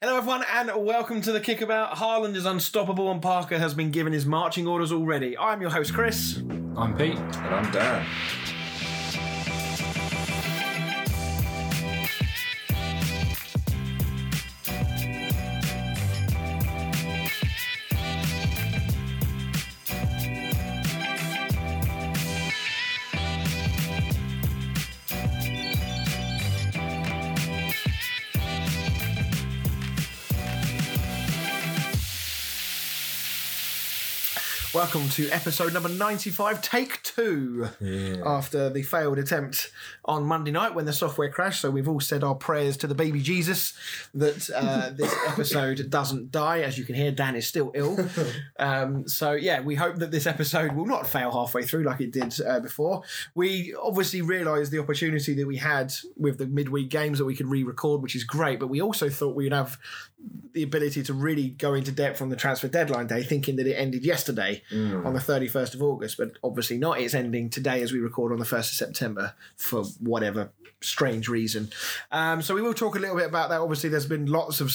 Hello, everyone, and welcome to the Kickabout. Haaland is unstoppable, and Parker has been given his marching orders already. I'm your host, Chris. I'm Pete. And I'm Dan. Welcome to episode number 95, take two. After the failed attempt on Monday night when the software crashed. So we've all said our prayers to the baby Jesus that uh, this episode doesn't die. As you can hear, Dan is still ill. Um, so yeah, we hope that this episode will not fail halfway through like it did uh, before. We obviously realised the opportunity that we had with the midweek games that we could re-record, which is great. But we also thought we'd have the ability to really go into depth on the transfer deadline day, thinking that it ended yesterday on the 31st of August, but obviously not. It's ending today as we record on the 1st of September for whatever strange reason. Um, so we will talk a little bit about that. Obviously, there's been lots of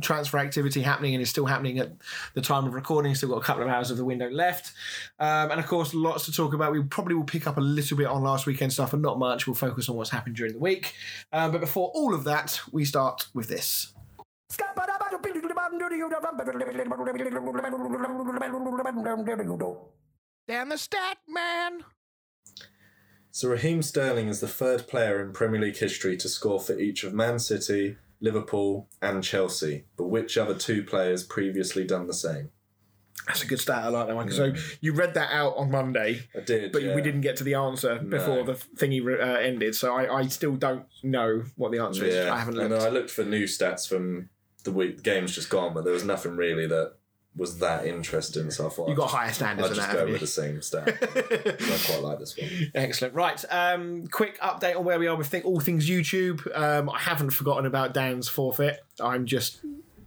transfer activity happening and is still happening at the time of recording. Still got a couple of hours of the window left. Um, and of course, lots to talk about. We probably will pick up a little bit on last weekend stuff and not much. We'll focus on what's happened during the week. Um, but before all of that, we start with this. Dan the stat man. So Raheem Sterling is the third player in Premier League history to score for each of Man City, Liverpool, and Chelsea. But which other two players previously done the same? That's a good stat. I like that one. So you read that out on Monday, I did, but yeah. we didn't get to the answer before the thingy uh, ended. So I, I still don't know what the answer is. I haven't and looked. I looked for new stats from the week. The game's just gone, but there was nothing really that was that interesting. So I thought You I'd got just- higher standards I'd just that, go with the same stat. I quite like this one. Excellent. Right. Um, quick update on where we are with think, all things YouTube. Um, I haven't forgotten about Dan's forfeit. I'm just.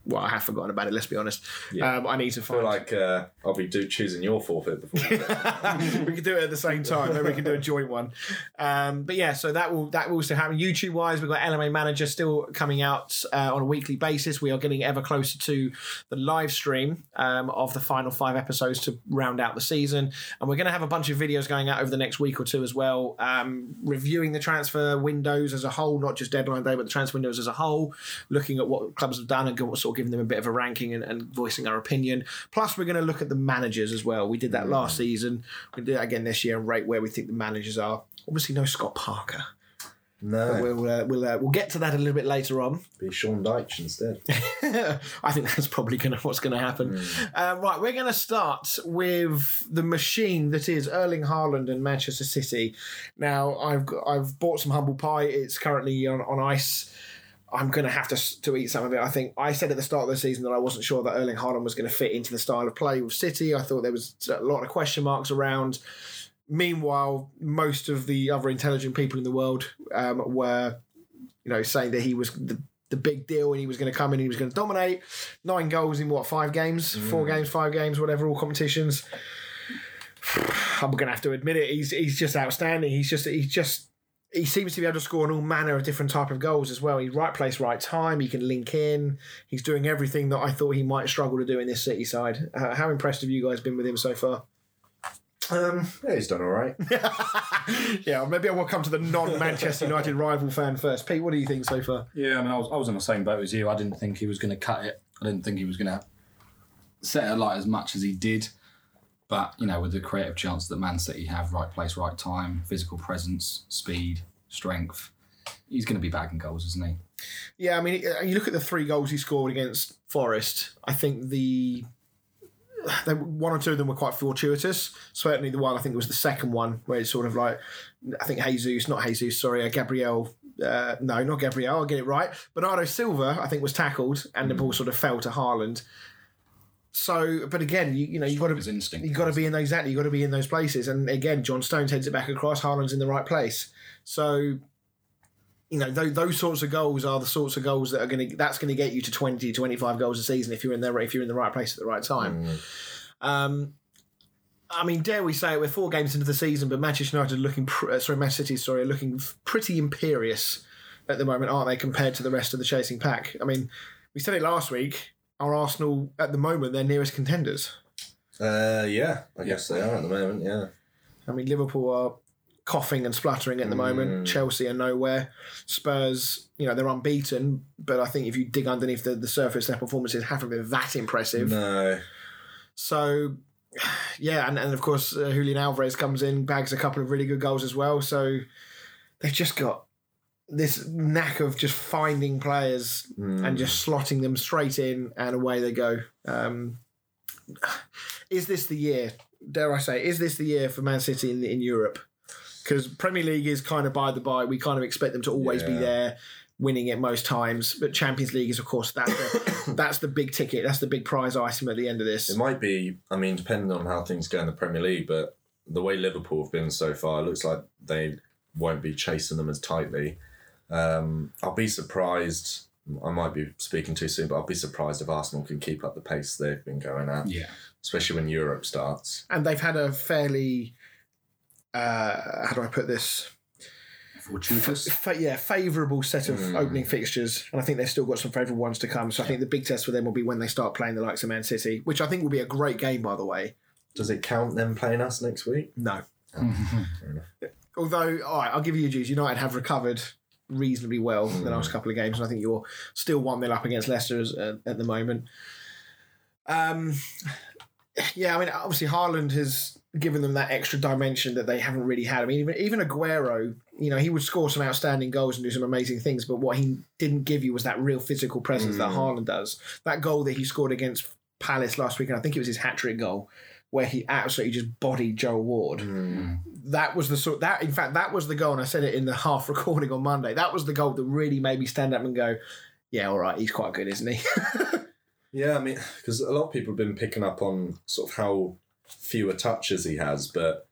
Well, I have forgotten about it. Let's be honest. Yeah. Um, I need to I find. feel like uh, I'll be do- choosing your forfeit before. we can do it at the same time. Maybe we can do a joint one. Um, but yeah, so that will that will still happen. YouTube wise, we've got LMA Manager still coming out uh, on a weekly basis. We are getting ever closer to the live stream um, of the final five episodes to round out the season, and we're going to have a bunch of videos going out over the next week or two as well, um, reviewing the transfer windows as a whole, not just deadline day, but the transfer windows as a whole, looking at what clubs have done and sort of giving them a bit of a ranking and, and voicing our opinion. Plus, we're going to look at the managers as well. We did that last season. We're going to do that again this year and rate where we think the managers are. Obviously, no Scott Parker. no, We'll uh, we'll uh, we'll get to that a little bit later on. be Sean Dyche instead. I think that's probably gonna what's going to happen. Uh, right, we're going to start with the machine that is Erling Haaland and Manchester City. Now, I've got, I've bought some humble pie. It's currently on, on ice. I'm going to have to to eat some of it. I think I said at the start of the season that I wasn't sure that Erling Haaland was going to fit into the style of play with City. I thought there was a lot of question marks around. Meanwhile, most of the other intelligent people in the world um, were, you know, saying that he was the, the big deal and he was going to come in and he was going to dominate. Nine goals in what five games, four games, five games, whatever, all competitions. I'm going to have to admit it. He's he's just outstanding. He's just he's just he seems to be able to score on all manner of different type of goals as well. He's right place, right time. He can link in. He's doing everything that I thought he might struggle to do in this City side. Uh, how impressed have you guys been with him so far? Um, yeah, he's done all right. yeah, maybe I will come to the non-Manchester United rival fan first. Pete, what do you think so far? Yeah, I mean, I was, I was in the same boat as you. I didn't think he was going to cut it. I didn't think he was going to set it light as much as he did. But, you know, with the creative chance that Man City have, right place, right time, physical presence, speed, strength, he's going to be bagging goals, isn't he? Yeah, I mean, uh, you look at the three goals he scored against Forest. I think the they, one or two of them were quite fortuitous. Certainly, the one I think it was the second one where it's sort of like I think Jesus, not Jesus, sorry, uh, Gabriel. Uh, no, not Gabriel. I'll get it right. Bernardo Silva, I think, was tackled, and the ball sort of fell to Haaland. So, but again, you, you know, you got to instinct. you got to be in those exactly. You got to be in those places. And again, John Stones heads it back across. Haaland's in the right place. So, you know, those, those sorts of goals are the sorts of goals that are going to that's going to get you to 20, 25 goals a season if you're in there if you're in the right place at the right time. Um, I mean, dare we say it? We're four games into the season, but Manchester United are looking, pr- uh, sorry, Manchester City, sorry, are looking pretty imperious at the moment, aren't they, compared to the rest of the chasing pack? I mean, we said it last week. Are Arsenal at the moment their nearest contenders? Uh, yeah, I guess they are at the moment. Yeah, I mean, Liverpool are coughing and spluttering at the moment. Chelsea are nowhere. Spurs, you know, they're unbeaten, but I think if you dig underneath the, the surface, their performances haven't been that impressive. no, So, yeah, and, and of course, uh, Julian Alvarez comes in, bags a couple of really good goals as well. So they've just got this knack of just finding players and just slotting them straight in, and away they go. Um, is this the year? Dare I say, is this the year for Man City in, in Europe? Because Premier League is kind of by the by. We kind of expect them to always be there, winning it most times. But Champions League is, of course, that's the, that's the big ticket. That's the big prize item at the end of this. it might be. I mean, depending on how things go in the Premier League, but the way Liverpool have been so far, it looks like they won't be chasing them as tightly. Um, I'll be surprised. I might be speaking too soon, but I'll be surprised if Arsenal can keep up the pace they've been going at, Yeah. especially when Europe starts. and they've had a fairly uh, how do I put this? Fortuitous. Fa- yeah, favourable set of opening fixtures, and I think they've still got some favourable ones to come. So I think the big test for them will be when they start playing the likes of Man City, which I think will be a great game, by the way. Does it count them playing us next week? No, Fair enough. although all right, I'll give you your dues. United have recovered reasonably well the last couple of games, and I think you're still one 0 up against Leicester as, uh, at the moment. Um, yeah, I mean, obviously Haaland has given them that extra dimension that they haven't really had. I mean, even even Aguero, you know, he would score some outstanding goals and do some amazing things, but what he didn't give you was that real physical presence that Haaland does. That goal that he scored against Palace last weekend, I think it was his hat trick goal, where he absolutely just bodied Joel Ward. Mm. That was the sort that in fact that was the goal and i said it in the half recording on monday. That was the goal that really made me stand up and go yeah all right he's quite good isn't he? Yeah, I mean, because a lot of people have been picking up on sort of how fewer touches he has, but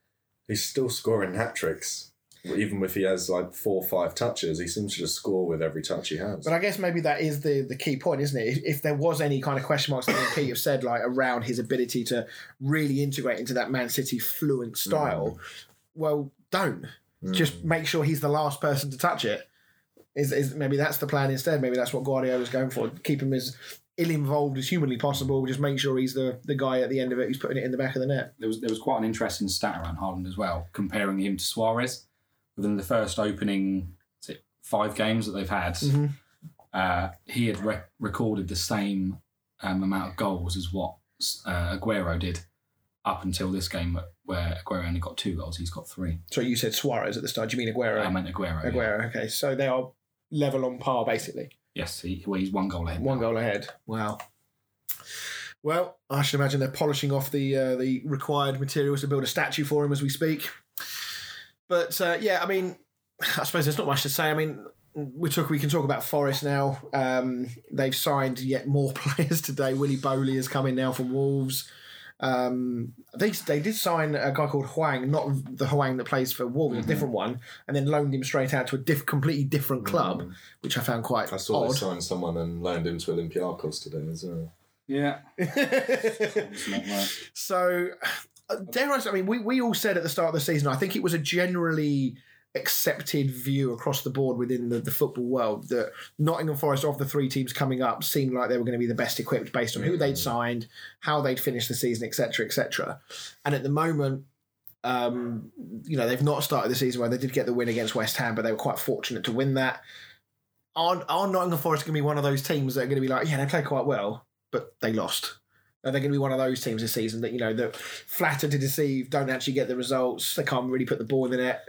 he's still scoring hat tricks. Even if he has like four or five touches, he seems to just score with every touch he has. but i guess maybe that is the the key point isn't it? If, if there was any kind of question marks that me pete have said like around his ability to really integrate into that man city fluent mm. style well don't. Mm. Just make sure he's the last person to touch it. Is, is maybe that's the plan instead. Maybe that's what guardiola's going for. Keep him as ill-involved as humanly possible. Just make sure he's the the guy at the end of it who's putting it in the back of the net. There was there was quite an interesting stat around Haaland as well, comparing him to Suarez. Within the first opening it five games that they've had, uh, he had re- recorded the same um, amount of goals as what uh, Aguero did up until this game, where Aguero only got two goals. He's got three. So you said Suarez at the start. Do you mean Aguero? I meant Aguero. yeah. Aguero. Okay, so they are level on par basically. Yes, he, well, he's one goal ahead. One now. goal ahead. Wow. Well, I should imagine they're polishing off the uh, the required materials to build a statue for him as we speak. But uh, yeah, I mean, I suppose there's not much to say. I mean, we talk. We can talk about Forest now. Um, they've signed yet more players today. Willy Boly has come in now from Wolves. Um, they they did sign a guy called Hwang, not the Hwang that plays for Wolves, a different one, and then loaned him straight out to a diff- completely different club, which I found quite I saw odd. they signed someone and loaned him to Olympiacos today as well. Yeah. It's not right. So, dare I say, I mean, we, we all said at the start of the season, I think it was a generally accepted view across the board within the, the football world that Nottingham Forest, of the three teams coming up, seemed like they were going to be the best equipped based on who they'd signed, how they'd finished the season, etc., etc. And at the moment, um, you know, they've not started the season where they did get the win against West Ham, but they were quite fortunate to win that. Are, are Nottingham Forest going to be one of those teams that are going to be like, yeah, they played quite well, but they lost? Are they going to be one of those teams this season that, you know, that flatter to deceive, don't actually get the results, they can't really put the ball in the net?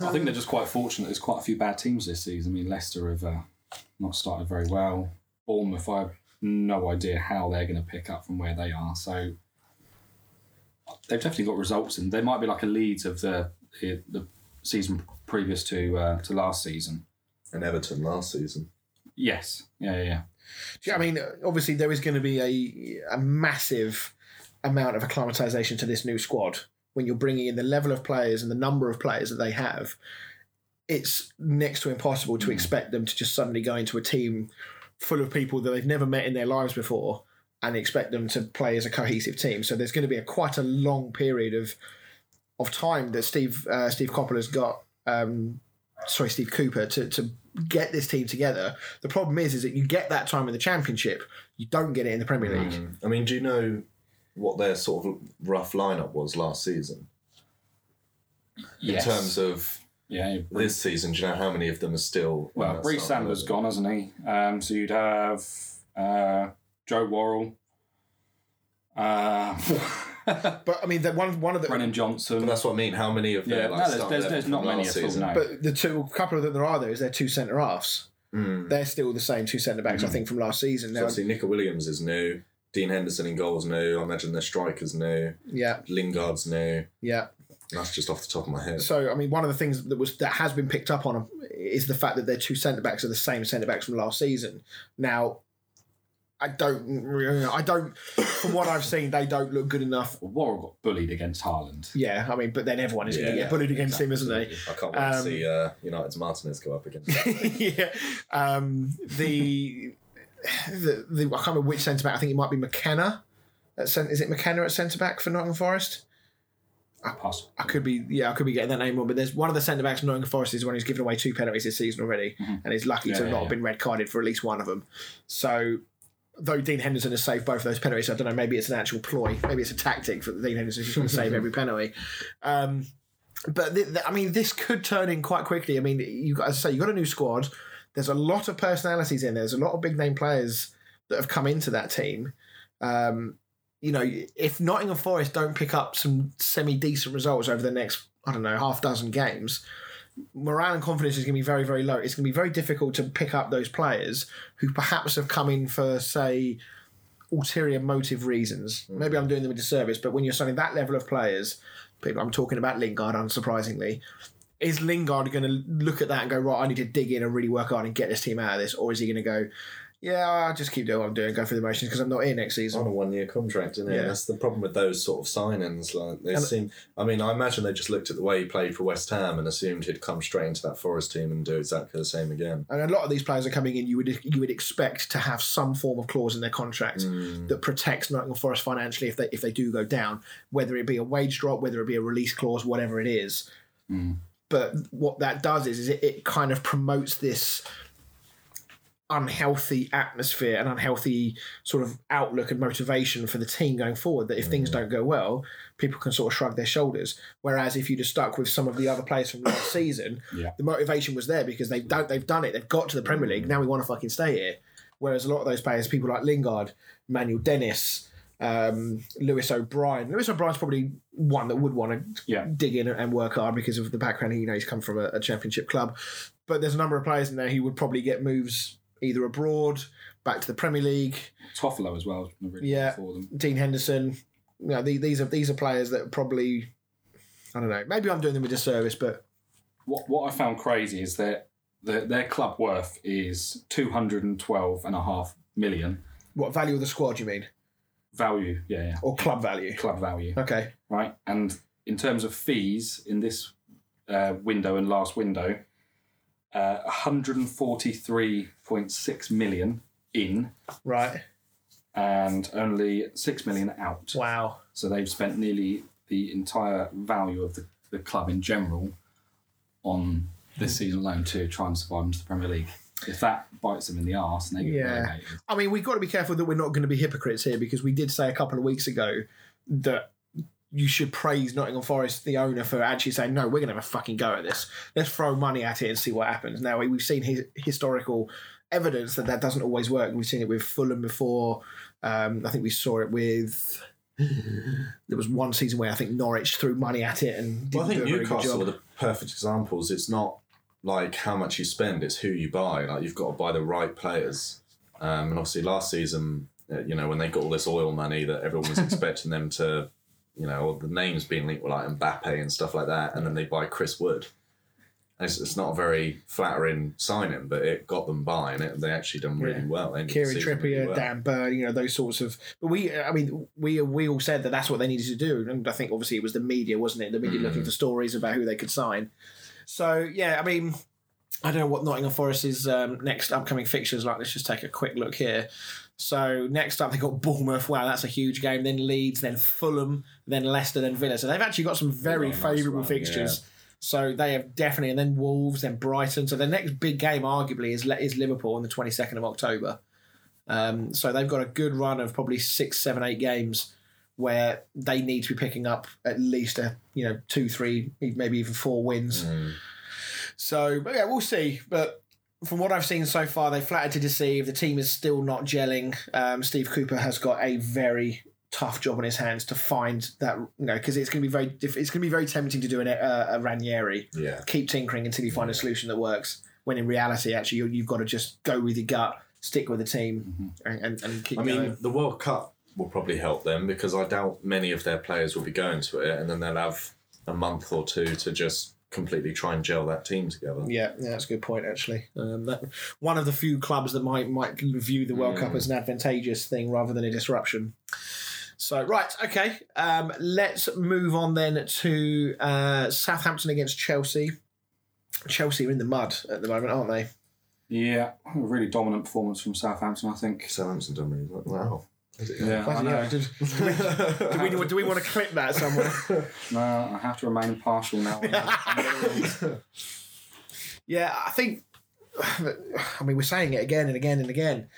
I think they're just quite fortunate. There's quite a few bad teams this season. I mean, Leicester have uh, not started very well. Bournemouth, I have no idea how they're going to pick up from where they are. So they've definitely got results, and they might be like a Leeds of the the, the season previous to uh, to last season. And Everton last season. Yes, yeah, yeah, yeah. Yeah, I mean, obviously there is going to be a a massive amount of acclimatization to this new squad when you're bringing in the level of players and the number of players that they have. It's next to impossible to expect them to just suddenly go into a team full of people that they've never met in their lives before and expect them to play as a cohesive team. So there's going to be a quite a long period of of time that Steve uh, Steve Coppola's got. Um, sorry, Steve Cooper to to get this team together. The problem is, is that you get that time in the Championship, you don't get it in the Premier League. Mm. I mean, do you know what their sort of rough lineup was last season Yes. in terms of yeah. this season? Do you know how many of them are still? Well, that Reece starting Sandler's gone, hasn't he? Um, so you'd have uh, Joe Worrall, uh, But I mean, the one one of the Brennan Johnson. But that's what I mean. How many of them? Yeah, like, no, there's- there's- there's not many last at all, season? no. but the two couple of them there are though is their two centre halves. Mm. They're still the same two centre backs, I think, from last season. So obviously, Neco Williams is new. Dean Henderson in goals new. I imagine their strikers new. yeah, Lingard's new. yeah. That's just off the top of my head. So I mean, one of the things that was that has been picked up on is the fact that their two centre backs are the same centre backs from last season. Now, I don't, I don't. From what I've seen, they don't look good enough. Well, Worrall got bullied against Haaland. Yeah, I mean, but then everyone is going to Yeah, get bullied against him, isn't they? I can't wait Um, to see uh, United's Martinez go up against. yeah. Um, the, the the I can't remember which centre back. I think it might be McKenna. At cent- is it McKenna at centre back for Nottingham Forest? I, Pass. I could be yeah, I could be getting that name wrong, but there's one of the centre backs from Nottingham Forest is one who's given away two penalties this season already, and he's lucky Yeah, to yeah, not yeah. have been red carded for at least one of them. So. Though Dean Henderson has saved both of those penalties, I don't know. Maybe it's an actual ploy. Maybe it's a tactic for Dean Henderson. He's going to save every penalty. Um, but th- th- I mean, this could turn in quite quickly. I mean, you got as I say, you got a new squad. There's a lot of personalities in there. There's a lot of big name players that have come into that team. Um, you know, if Nottingham Forest don't pick up some semi decent results over the next, I don't know, half dozen games, morale and confidence is going to be very, very low. It's going to be very difficult to pick up those players who perhaps have come in for, say, ulterior motive reasons. Mm. Maybe I'm doing them a disservice, but when you're signing that level of players, people, I'm talking about Lingard, unsurprisingly. Is Lingard going to look at that and go, right, I need to dig in and really work hard and get this team out of this? Or is he going to go, yeah, I'll just keep doing what I'm doing, go through the motions because I'm not here next season? on a one year contract, isn't it? Yeah. That's the problem with those sort of signings. Like they And- seem. I mean, I imagine they just looked at the way he played for West Ham and assumed he'd come straight into that Forest team and do exactly the same again. And a lot of these players are coming in. You would you would expect to have some form of clause in their contract Mm. that protects Nottingham Forest financially if they if they do go down, whether it be a wage drop, whether it be a release clause, whatever it is. But what that does is, is it, it kind of promotes this unhealthy atmosphere and unhealthy sort of outlook and motivation for the team going forward that if things don't go well people can sort of shrug their shoulders. Whereas if you'd have stuck with some of the other players from last season Yeah. the motivation was there because they've done they've done it. They've got to the Premier League. Now we want to fucking stay here. Whereas a lot of those players people like Lingard Manuel Dennis um, Lewis O'Brien. Lewis O'Brien's probably one that would want to Yeah. dig in and work hard because of the background. You know he's come from a, a championship club. But there's a number of players in there who would probably get moves either abroad back to the Premier League Toffolo as well. really Yeah. for them. Dean Henderson you know the- these are these are players that probably I don't know maybe I'm doing them a disservice but What what I found crazy is that their, their club worth is two hundred and twelve and a half million what value of the squad you mean value. Yeah, yeah. or club value Club value. okay right? And in terms of fees in this uh, window and last window, uh, 143.6 million in right and only 6 million out. wow So they've spent nearly the entire value of the, the club in general on this hmm. season alone to try and survive into the Premier League. If that bites them in the arse and they get Yeah. relegated. I mean, we've got to be careful that we're not going to be hypocrites here because we did say a couple of weeks ago that you should praise Nottingham Forest, the owner, for actually saying, no, we're going to have a fucking go at this. Let's throw money at it and see what happens. Now, we've seen his historical evidence that that doesn't always work. We've seen it with Fulham before. Um, I think we saw it with. There was one season where I think Norwich threw money at it and didn't Well, I think Newcastle were the perfect examples. It's not like how much you spend; it's who you buy. Like you've got to buy the right players. Um, and obviously, last season, uh, you know, when they got all this oil money that everyone was expecting them to, you know, the names being linked with like Mbappe and stuff like that, and then they buy Chris Wood. It's, it's not a very flattering signing, but it got them by, and it, they actually done really Yeah. well. Kieran Trippier, really well. Dan Burn, you know those sorts of. But we, I mean, we we all said that that's what they needed to do, and I think obviously it was the media, wasn't it? The media looking for stories about who they could sign. So yeah, I mean, I don't know what Nottingham Forest's um, next upcoming fixtures like. Let's just take a quick look here. So next up they got Bournemouth. Wow, that's a huge game. Then Leeds, then Fulham, then Leicester, then Villa. So they've actually got some very They've got a nice favourable run, fixtures. So they have definitely, and then Wolves, then Brighton. So the next big game, arguably, is is Liverpool on the twenty second of October. Um, so they've got a good run of probably six, seven, eight games where they need to be picking up at least a you know two, three, maybe even four wins. Mm. So, but yeah, we'll see. But from what I've seen so far, they flattered to deceive. The team is still not gelling. Um, Steve Cooper has got a very tough job on his hands to find that you know because it's going to be very diff- it's going to be very tempting to do an, uh, a Ranieri. Yeah. Keep tinkering until you find a solution that works. When in reality, actually, you, you've got to just go with your gut, stick with the team, and, and, and keep I mean, the World Cup will probably help them because I doubt many of their players will be going to it, and then they'll have a month or two to just completely try and gel that team together. Yeah, yeah, that's a good point. Actually, um, that one of the few clubs that might might view the World Cup as an advantageous thing rather than a disruption. So right, okay, um, let's move on then to uh, Southampton against Chelsea. Chelsea are in the mud at the moment, aren't they? Yeah, a really dominant performance from Southampton, I think. Southampton done really well. Wow. Yeah, I know. Yeah, did- do, we, do we want to clip that somewhere? No, I have to remain impartial now. Yeah, I think. I mean, we're saying it again and again and again.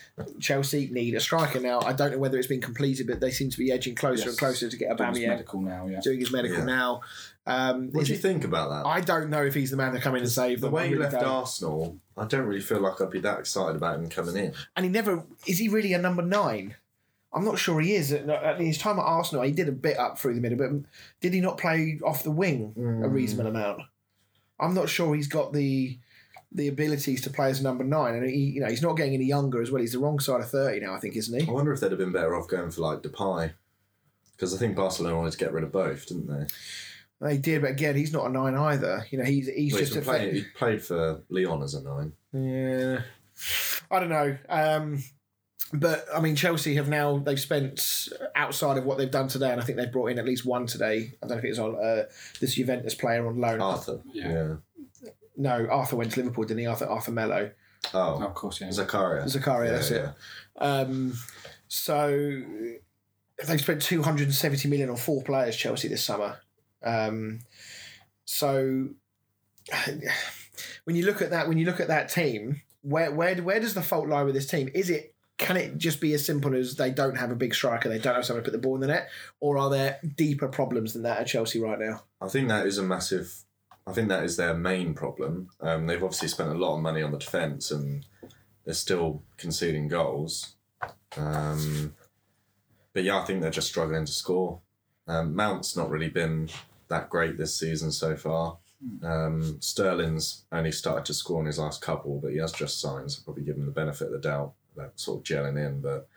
Chelsea need a striker now. I don't know whether it's been completed, but they seem to be edging closer Yes. and closer to get Doing his medical now, yeah. doing his medical Yeah. now. Um, What is do you it- think about that? I don't know if he's the man to come in and save the them. I way he really left don't. Arsenal, I don't really feel like I'd be that excited about him coming in. and he never is he really a number nine? I'm not sure he is. At, at his time at Arsenal, he did a bit up through the middle, but did he not play off the wing a reasonable amount? I'm not sure he's got the the abilities to play as number nine, and he, you know, he's not getting any younger as well. He's the wrong side of thirty now, I think, isn't he? I wonder if they'd have been better off going for like Depay. Because I think Barcelona wanted to get rid of both, didn't they? They did, but again, he's not a nine either. You know, he's he's Well, just he's a been playing, he played for Lyon as a nine. Yeah, I don't know. Um, but I mean, Chelsea have now they've spent outside of what they've done today, and I think they've brought in at least one today. I don't know if it was on uh, this Juventus player on loan. Arthur. Yeah. yeah. No, Arthur went to Liverpool, didn't he? Arthur Arthur Melo, Oh, Of course, yeah. Zakaria. Zakaria. that's it. Um, so they've spent two hundred and seventy million on four players, Chelsea this summer. Um, so when you look at that, when you look at that team, where where where does the fault lie with this team? Is it can it just be as simple as they don't have a big striker, they don't have someone to put the ball in the net, or are there deeper problems than that at Chelsea right now? I think that is a massive. I think that is their main problem. Um, they've obviously spent a lot of money on the defence, and they're still conceding goals. Um, but yeah, I think they're just struggling to score. Um, Mount's not really been that great this season so far. Um, Sterling's only started to score in his last couple, but he has just signed, so probably give him the benefit of the doubt about sort of gelling in. But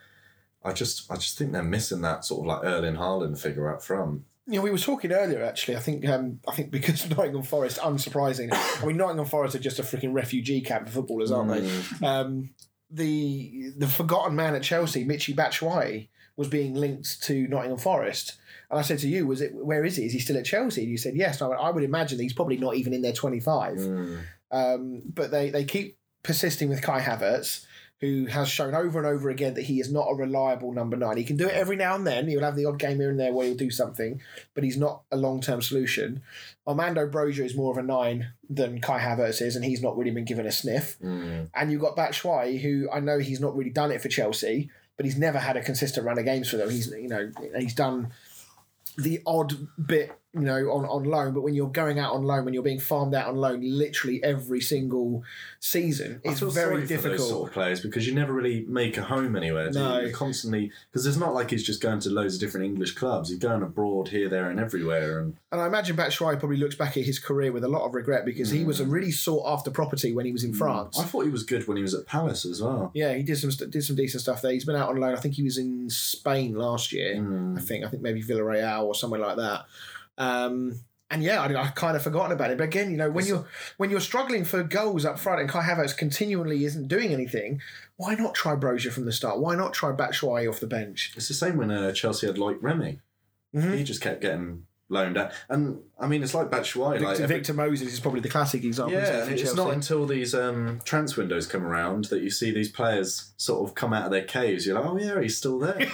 I just, I just think they're missing that sort of like Erling Haaland figure up front. You know, we were talking earlier. Actually, I think um, I think because Nottingham Forest, unsurprising. I mean, Nottingham Forest are just a freaking refugee camp for footballers, aren't they? Um, the the forgotten man at Chelsea, Michi Batshuayi, was being linked to Nottingham Forest. And I said to you, "Was it? Where is he? Is he still at Chelsea?" And you said, "Yes." And I, went, I would imagine he's probably not even in their twenty-five. Mm. Um, but they, they keep persisting with Kai Havertz, who has shown over and over again that he is not a reliable number nine. He can do it every now and then. He'll have the odd game here and there where he'll do something, but he's not a long term solution. Armando Broja is more of a nine than Kai Havertz is, and he's not really been given a sniff. Mm. And you've got Batshuayi, who I know he's not really done it for Chelsea, but he's never had a consistent run of games for them. He's you know he's done the odd bit you know on, on loan, but when you're going out on loan, when you're being farmed out on loan, literally every single season, it's very difficult. those sort of players because you never really make a home anywhere. Do No. you? You're constantly because it's not like he's just going to loads of different English clubs. He's going abroad here, there, and everywhere. And And I imagine Batshuayi probably looks back at his career with a lot of regret because he was a really sought after property when he was in France. I thought he was good when he was at Palace as well. Yeah, he did some did some decent stuff there. He's been out on loan. I think he was in Spain last year. Mm. I think I think maybe Villarreal or somewhere like that. Um, and yeah, I, I kind of forgotten about it. But again, you know, when you're when you're struggling for goals up front and Kai Havertz continually isn't doing anything, why not try Broja from the start? Why not try Batshuayi off the bench? It's the same when uh, Chelsea had like Remy. Mhm. He just kept getting loaned out. And I mean, it's like Batshuayi. Victor, Like, every- Victor Moses is probably the classic example. isn't it, yeah, and it's Chelsea? not until these um, transfer windows come around that you see these players sort of come out of their caves. You're like, oh yeah, he's still there.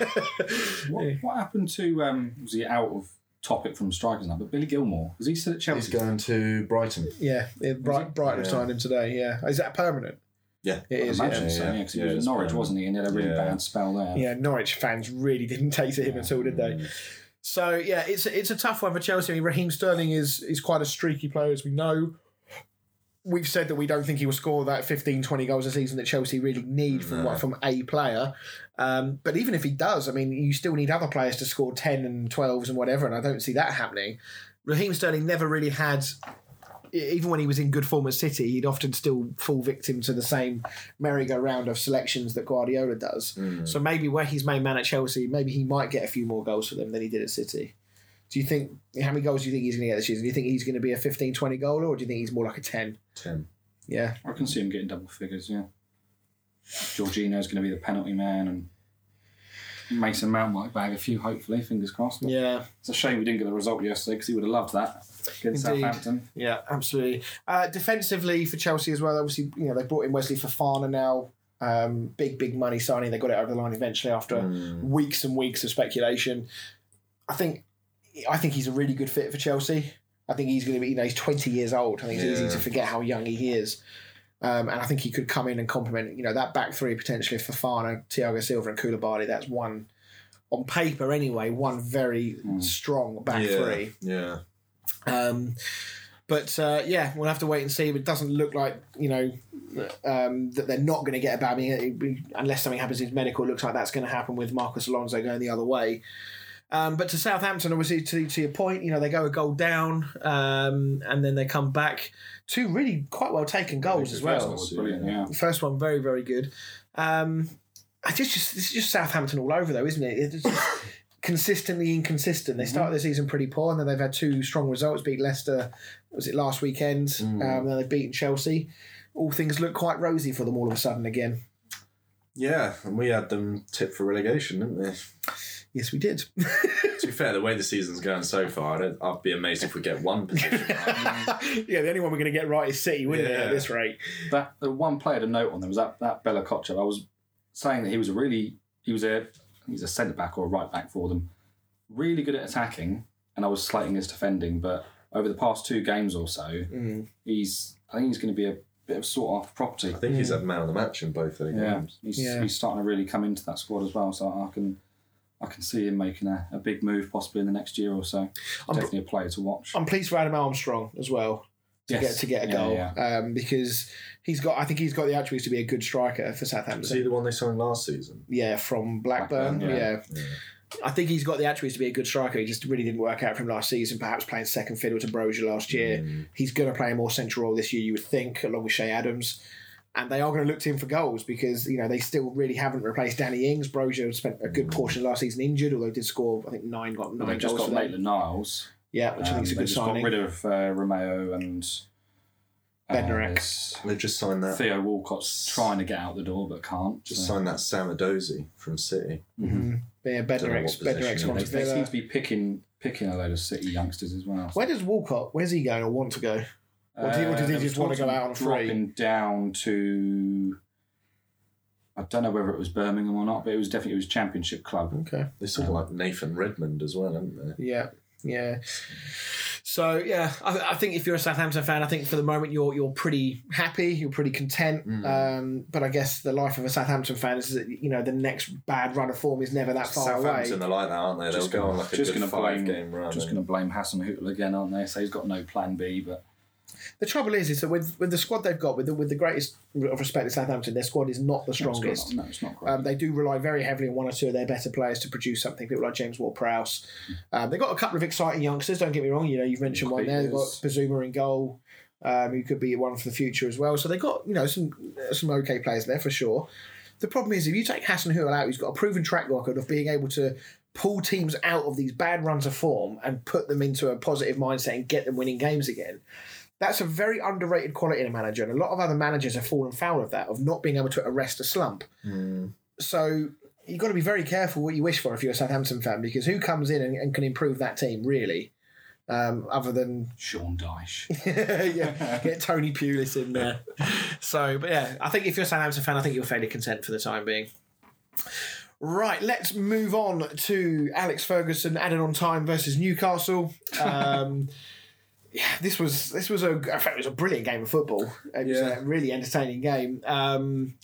What, what happened to um, was he out of top it from strikers now. But Billy Gilmour is he still at Chelsea? He's going to Brighton. Yeah, it, Bright, Brighton Yeah. signed him today. Yeah, is that permanent? Yeah. It I is. imagine Yeah. so, yeah. yeah, because he was it's at Norwich, fine. wasn't he? And he had a really Yeah. bad spell there. Yeah, Norwich fans really didn't take to him at all, did they? Mm. So yeah, it's it's a tough one for Chelsea. I mean, Raheem Sterling is is quite a streaky player, as we know. We've said that we don't think he will score that 15, 20 goals a season that Chelsea really need from what from a player. Um, but even if he does, I mean, you still need other players to score ten and twelves and whatever, and I don't see that happening. Raheem Sterling never really had. Even when he was in good form at City, he'd often still fall victim to the same merry-go-round of selections that Guardiola does. So maybe where he's main man at Chelsea, maybe he might get a few more goals for them than he did at City. Do you think, how many goals do you think he's going to get this season? Do you think he's going to be a 15, 20 goaler or do you think he's more like a 10? Ten. Yeah. I can see him getting double figures. Yeah, Jorginho's going to be the penalty man, and Mason Mount might bag a few. Hopefully, fingers crossed. Yeah. It's a shame we didn't get the result yesterday because he would have loved that against Indeed. Southampton. Yeah, absolutely. Uh, defensively for Chelsea as well, obviously, you know, they brought in Wesley Fofana now. Um, big, big money signing. They got it over the line eventually after weeks and weeks of speculation. I think, I think he's a really good fit for Chelsea. I think he's going to be, you know, he's 20 years old. I think it's easy to forget how young he is. Um, and I think he could come in and complement, you know, that back three potentially for Fofana, Thiago Silva, and Koulibaly. That's one, on paper anyway, one very strong back yeah. three. Yeah. Um, but uh, yeah, we'll have to wait and see. It doesn't look like you know um, that they're not going to get a Aubameyang unless something happens in his medical. It looks like that's going to happen with Marcos Alonso going the other way. Um, but to Southampton, obviously, to, to your point, you know they go a goal down um, and then they come back. Two really quite well taken goals as first well. was brilliant. Yeah. The first one very very good. Um, I just just this is just Southampton all over though, isn't it? It's just consistently inconsistent. They started the season pretty poor, and then they've had two strong results. Beat Leicester, was it last weekend? Um, then they've beaten Chelsea. All things look quite rosy for them all of a sudden again. Yeah, and we had them tipped for relegation, didn't we? Yes, we did. to be fair, the way the season's going so far, I'd, I'd be amazed if we get one position. right. yeah, the only one we're going to get right is City, wouldn't it? At this rate. That the one player to note on there was that that Bella-Kotchap. I was saying that he was a really he was a he's a centre back or a right back for them, really good at attacking, and I was slating his defending. But over the past two games or so, Mm. he's I think he's going to be a bit of sort after property. I think he's had man of the match in both of the Yeah, games. he's, Yeah. he's starting to really come into that squad as well. So I can I can see him making a, a big move possibly in the next year or so. I'm Definitely a player to watch. I'm pleased for Adam Armstrong as well to Yes. get to get a Yeah, goal yeah. Um, because he's got. I think he's got the attributes to be a good striker for Was Southampton. he the one they signed last season? Yeah, from Blackburn. Blackburn, yeah. yeah. I think he's got the attributes to be a good striker. He just really didn't work out for him last season. Perhaps playing second fiddle to Broja last year. He's going to play a more central role this year, you would think, along with Che Adams. And they are going to look to him for goals because you know they still really haven't replaced Danny Ings. Broja spent a good portion of last season injured, although he did score I think nine got But nine they've just goals got for. Maitland Niles. Yeah, which I think is a Um, they good just signing. got rid of uh, Romeo and uh, Bednarek. there's They just signed that. Theo Walcott's trying to get out the door but can't. Just so. signed that Sam Edozie from City. Yeah, Don't know Bednarek's what position Bednarek's he gone They, they seem to be picking picking a load of City youngsters as well. Where does Walcott? Where's he going or want to go? Or do- or does he there was just wanna go out on a free? Dropping down to, I don't know whether it was Birmingham or not, but it was definitely it was Championship club. Okay. They sort of um, like Nathan Redmond as well, haven't they? Yeah, yeah. So yeah, I, I think if you're a Southampton fan, I think for the moment you're you're pretty happy, you're pretty content. Um, but I guess the life of a Southampton fan is that you know the next bad run of form is never that far away. Southampton away. are like that, aren't they? They'll Just go gonna- on like a just good gonna five blame- game run. Just going to blame Hasenhüttl again, aren't they? So he's got no plan B, but The trouble is, is that with with the squad they've got, with the, with the greatest of respect to Southampton, their squad is not the strongest. No, it's not great. Um, they do rely very heavily on one or two of their better players to produce something. People like James Ward-Prowse. Um, they've got a couple of exciting youngsters. Don't get me wrong. You know, you've mentioned one there. They've got Bazunu in goal, um, who could be one for the future as well. So they've got you know some some okay players there for sure. The problem is if you take Hasenhüttl out, who's got a proven track record of being able to pull teams out of these bad runs of form and put them into a positive mindset and get them winning games again. That's a very underrated quality in a manager, and a lot of other managers have fallen foul of that, of not being able to arrest a slump. So you've got to be very careful what you wish for if you're a Southampton fan, because who comes in and, and can improve that team really, um, other than Sean Dyche. yeah, get Tony Pulis in there. So, but yeah, I think if you're a Southampton fan, I think you're fairly content for the time being. Right, let's move on to Alex Ferguson added on time versus Newcastle. Um, yeah, this was this was a in fact, it was a brilliant game of football. It was Yeah. a really entertaining game. Um,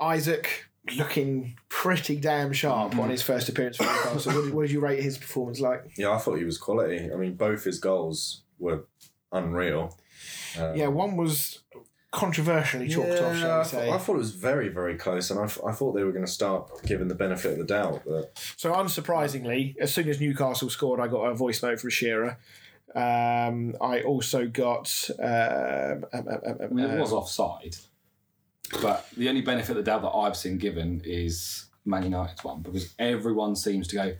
Isak looking pretty damn sharp on his first appearance for Newcastle. What did, what did you rate his performance like? Yeah, I thought he was quality. I mean, both his goals were unreal. Um, Yeah, one was controversially chalked off, shall I we thought, say? I thought it was very, very close, and I, th- I thought they were going to start giving the benefit of the doubt. But So unsurprisingly, as soon as Newcastle scored, I got a voice note from Shearer. Um, I also got. Um, um, um, um, I mean, it uh, was offside, but the only benefit of the doubt that I've seen given is Man United's one because everyone seems to go,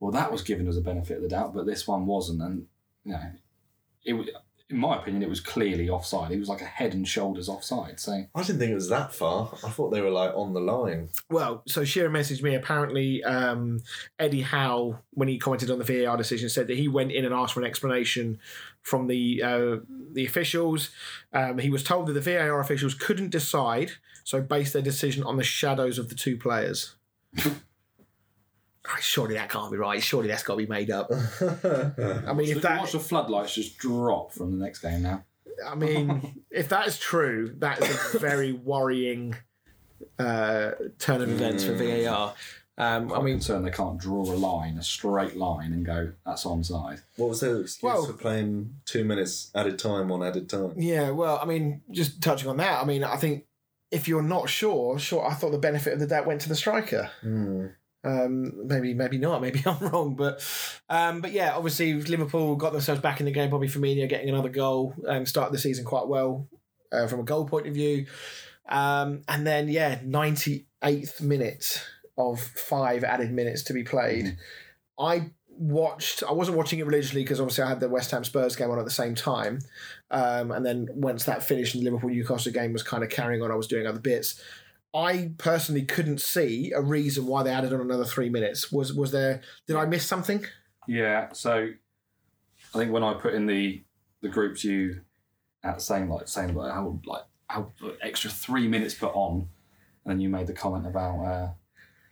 well, that was given as a benefit of the doubt, but this one wasn't, and you know, it was- in my opinion, it was clearly offside. It was like a head and shoulders offside. So I didn't think it was that far. I thought they were like on the line. Well, so Shearer messaged me. Apparently, um, Eddie Howe, when he commented on the VAR decision, said that he went in and asked for an explanation from the uh, the officials. Um, he was told that the VAR officials couldn't decide, so based their decision on the shadows of the two players. Surely that can't be right. Surely that's got to be made up. I mean, if So that watch the floodlights just drop from the next game now. I mean, if that is true, that is a very worrying uh, turn of events for VAR. Um, I I'm mean, concerned they can't draw a line, a straight line, and go that's onside. What was their excuse Well- for playing two minutes added time on added time? yeah, well, I mean, just touching on that, I mean, I think if you're not sure, sure, I thought the benefit of the doubt went to the striker. Hmm. Um, maybe, maybe not. Maybe I'm wrong, but, um, but yeah, obviously Liverpool got themselves back in the game. Bobby Firmino getting another goal and started the season quite well uh, from a goal point of view. Um, and then yeah, 98th minute of five added minutes to be played. I watched. I wasn't watching it religiously because obviously I had the West Ham Spurs game on at the same time. Um, and then once that finished and the Liverpool Newcastle game was kind of carrying on, I was doing other bits. I personally couldn't see a reason why they added on another three minutes. Was was there? Did I miss something? Yeah, so I think when I put in the the group to you at saying like saying like how like how extra three minutes put on, and then you made the comment about uh,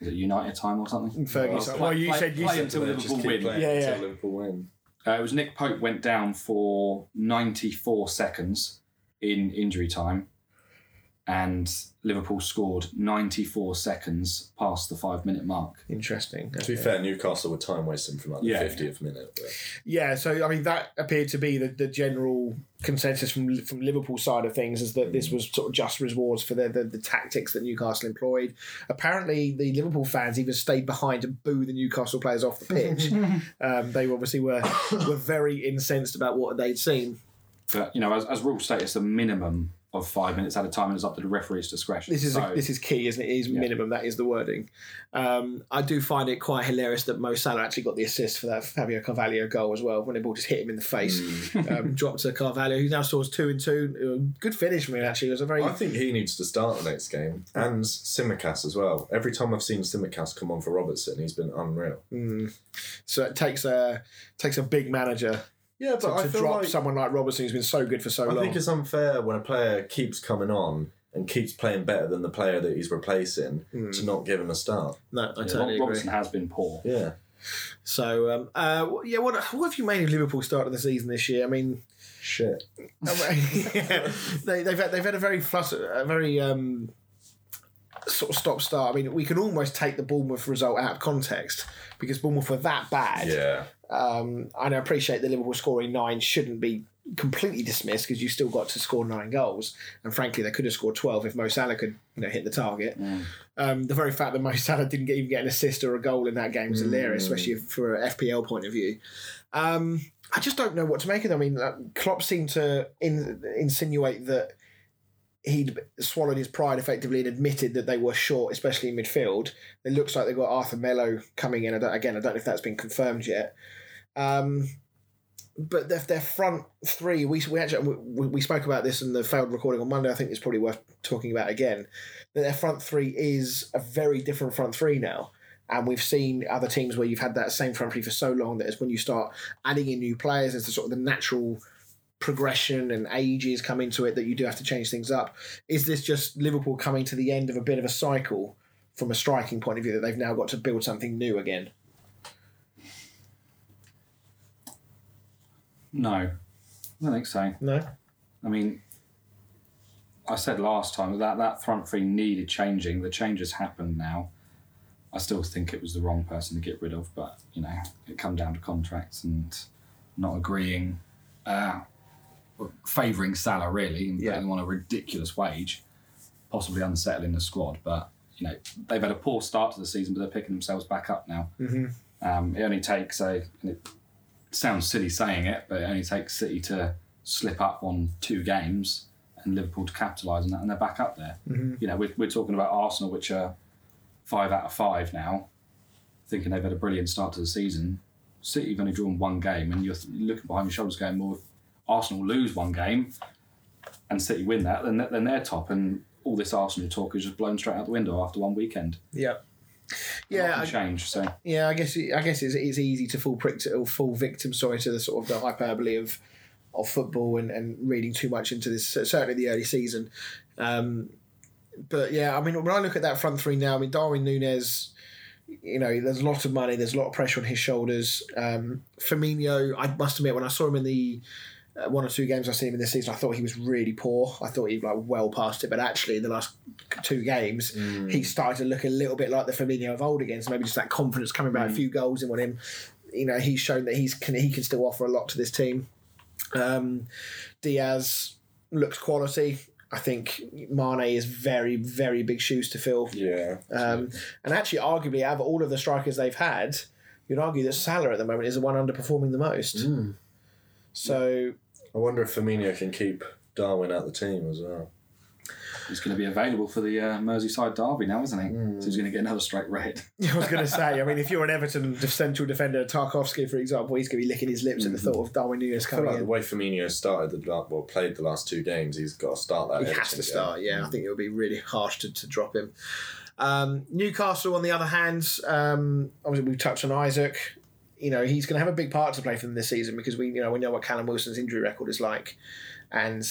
is it United time or something? Fergie, Well, well, you play- said you play said until Just Liverpool keep win. playing Yeah, until yeah. Liverpool win. Uh, it was Nick Pope went down for 94 seconds in injury time, and Liverpool scored 94 seconds past the five minute mark. interesting. To be fair, Newcastle were time wasting from like the Yeah. 50th minute. But Yeah, so I mean that appeared to be the, the general consensus from from Liverpool side of things is that this was sort of just rewards for the, the the tactics that Newcastle employed. Apparently, the Liverpool fans even stayed behind to boo the Newcastle players off the pitch. um, they obviously were were very incensed about what they'd seen. But you know, as, as rule status, a minimum of five minutes at a time, and it's up to the referee's discretion. This is So- this is key, isn't it? It is minimum. That is the wording. Um, I do find it quite hilarious that Mo Salah actually got the assist for that Fabio Carvalho goal as well when the ball just hit him in the face. um, dropped to Carvalho, who now scores two and two. Uh, Good finish from him actually. It was a very I think he needs to start the next game, and Tsimikas as well. Every time I've seen Tsimikas come on for Robertson, he's been unreal. so it takes a takes a big manager Yeah, to, but I to feel drop like someone like Robertson who's been so good for so I long. I think it's unfair when a player keeps coming on and keeps playing better than the player that he's replacing to not give him a start. no, I Yeah, totally Rob- agree. Robertson has been poor. Yeah, So um, uh, yeah, what what have you made of Liverpool start of the season this year? I mean. shit. yeah, they, they've had, they've had a very flutter, a very um, sort of stop start. I mean, we can almost take the Bournemouth result out of context because Bournemouth were that bad. Yeah, Um, and I appreciate that Liverpool scoring nine shouldn't be completely dismissed because you still got to score nine goals. And frankly, they could have scored twelve if Mo Salah could, you know, hit the target. Um, the very fact that Mo Salah didn't get, even get an assist or a goal in that game is hilarious, especially for an FPL point of view. Um, I just don't know what to make of it. I mean, uh, Klopp seemed to in, insinuate that he'd swallowed his pride effectively and admitted that they were short, especially in midfield. It looks like they've got Arthur Melo coming in. I don't, again, I don't know if that's been confirmed yet. Um, but their, their front three, we, we actually we, we spoke about this in the failed recording on Monday. I think it's probably worth talking about again. That their front three is a very different front three now. And we've seen other teams where you've had that same front three for so long that it's when you start adding in new players, it's the sort of the natural progression and ages come into it that you do have to change things up. Is this just Liverpool coming to the end of a bit of a cycle from a striking point of view that they've now got to build something new again. No, I don't think so. No. I mean, I said last time that that front three needed changing. The changes happened now. I still think it was the wrong person to get rid of, but you know, it come down to contracts and not agreeing, uh, favouring Salah really and Yeah. putting him on a ridiculous wage, possibly unsettling the squad. But you know, they've had a poor start to the season, but they're picking themselves back up now. Mm-hmm. Um, it only takes a, sounds silly saying it, but it only takes City to slip up on two games and Liverpool to capitalise on that, and they're back up there. Mm-hmm. You know, we're, we're talking about Arsenal, which are five out of five now, thinking they've had a brilliant start to the season. City have only drawn one game, and you're looking behind your shoulders going, well, if Arsenal lose one game and City win that, then, then they're top, and all this Arsenal talk is just blown straight out the window after one weekend. Yeah. Yeah, I, change. So yeah. I guess I guess it's, it's easy to fall prick to, or fall victim, sorry, to the sort of the hyperbole of of football and, and reading too much into this. Certainly the early season, um, but yeah, I mean, when I look at that front three now, I mean, Darwin Nunez. You know, there's a lot of money. There's a lot of pressure on his shoulders. Um, Firmino, I must admit, when I saw him in the uh, one or two games I've seen him in this season, I thought he was really poor. I thought he like well past it, but actually, in the last two games, he started to look a little bit like the Firmino of old again. So maybe just that confidence coming back, a few goals in on him. You know, he's shown that he's can he can still offer a lot to this team. Um, Diaz looks quality. I think Mane is very, very big shoes to fill. Yeah. Um, and actually, arguably, out of all of the strikers they've had, you'd argue that Salah at the moment is the one underperforming the most. So, I wonder if Firmino can keep Darwin out the team as well. he's going to be available for the uh, Merseyside derby now, isn't he? So he's going to get another straight red. I was going to say, I mean, if you're an Everton central defender, Tarkowski, for example, he's going to be licking his lips at the thought of Darwin Nunez I feel coming like the way Firmino started the well played the last two games, he's got to start that. He Everton has to game. start, yeah. I think it would be really harsh to, to drop him. Um, Newcastle, on the other hand, um, obviously we've touched on Isak. You know, he's going to have a big part to play for them this season because we, you know, we know what Callum Wilson's injury record is like, and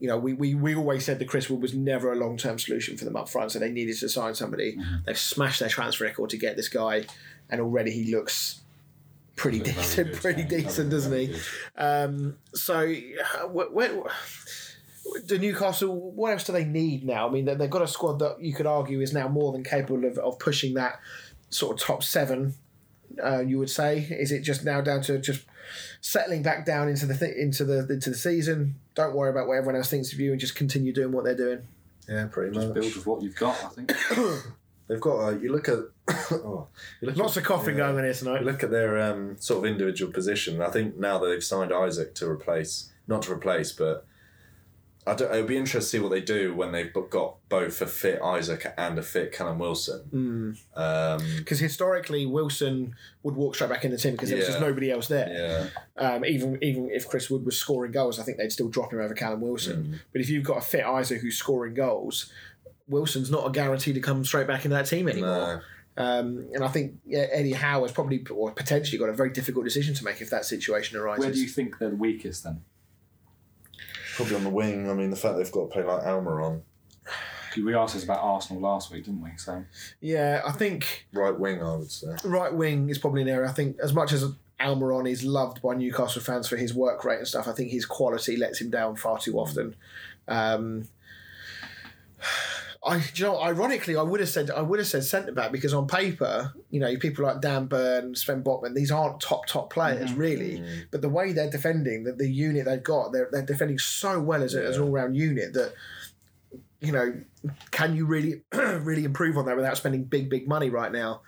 you know, we, we, we always said that Chris Wood was never a long term solution for them up front, so they needed to sign somebody. They've smashed their transfer record to get this guy, and already he looks pretty decent, pretty decent, doesn't he? Um, so, uh, wh- wh- do Newcastle? What else do they need now? I mean, they- they've got a squad that you could argue is now more than capable of, of pushing that sort of top seven. Uh, you would say, is it just now down to just settling back down into the th- into the into the season? Don't worry about what everyone else thinks of you, and just continue doing what they're doing. Yeah, pretty Just much. build with what you've got, I think. They've got. Uh, you look at. oh, you look Lots at, of coughing yeah. going on here You tonight. look at their um, sort of individual position. I think now that they've signed Isak to replace, not to replace, but I don't, it'll be interesting to see what they do when they've got both a fit Isak and a fit Callum Wilson. Um, Because historically, Wilson would walk straight back in the team because there was just nobody else there. yeah, Um, even even if Chris Wood was scoring goals, I think they'd still drop him over Callum Wilson. But if you've got a fit Isak who's scoring goals, Wilson's not a guarantee to come straight back into that team anymore. no, Um, and I think yeah, Eddie Howe has probably or potentially got a very difficult decision to make if that situation arises. Where do you think they're the weakest then? Probably on the wing. I mean, the fact they've got to play like Almiron, 'Cause We asked us about Arsenal last week, didn't we? So yeah, I think right wing, I would say. right wing is probably an area. I think as much as Almiron is loved by Newcastle fans for his work rate and stuff, I think his quality lets him down far too often. Um, I, you know, ironically, I would have said I would have said centre back because on paper, you know, people like Dan Burn, Sven Botman, these aren't top top players mm-hmm. really. But the way they're defending, the, the unit they've got, they're, they're defending so well as, a, as an all round unit that you know, can you really really improve on that without spending big big money right now?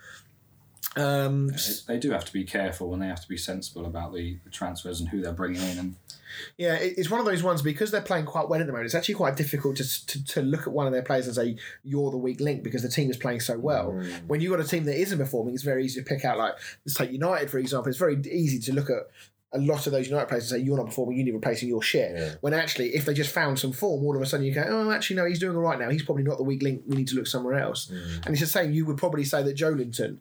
Um, they, do have to be careful and they have to be sensible about the, the transfers and who they're bringing in. And Yeah, it's one of those ones because they're playing quite well at the moment. It's actually quite difficult to, to, to look at one of their players and say you're the weak link because the team is playing so well. When you've got a team that isn't performing, it's very easy to pick out. Like let's take United for example. It's very easy to look at a lot of those United players say you're not performing. You need replacing your shit. Yeah. When actually, if they just found some form, all of a sudden you go, oh, actually no, he's doing all right now. He's probably not the weak link. We need to look somewhere else. Mm. And it's the same. You would probably say that Joelinton,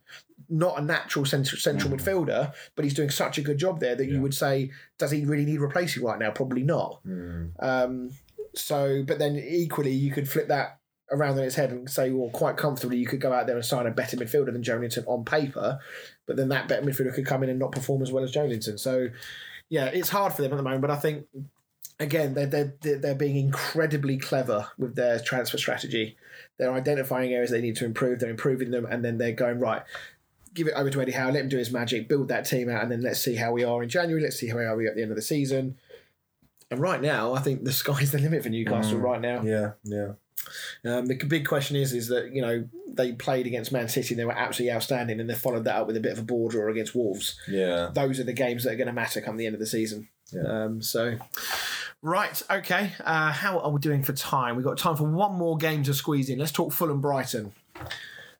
not a natural central, central midfielder, but he's doing such a good job there that you would say, does he really need replacing right now? Probably not. Mm. Um, so, but then equally, you could flip that around in its head and say, well, quite comfortably, you could go out there and sign a better midfielder than Joelinton on paper, but then that better midfielder could come in and not perform as well as Joelinton. So, yeah, it's hard for them at the moment, but I think. Again, they're, they're, they're they're being incredibly clever with their transfer strategy. They're identifying areas they need to improve. They're improving them, and then they're going right. Give it over to Eddie Howe. Let him do his magic. Build that team out, and then let's see how we are in January. Let's see how we are at the end of the season. And right now, I think the sky's the limit for Newcastle. Mm, right now, Yeah, yeah. Um, the big question is is that you know they played against Man City and they were absolutely outstanding, and they followed that up with a bit of a border against Wolves. Yeah. Those are the games that are going to matter come the end of the season. Um, so, right, okay. Uh, how are we doing for time? We've got time for one more game to squeeze in. Let's talk Fulham Brighton.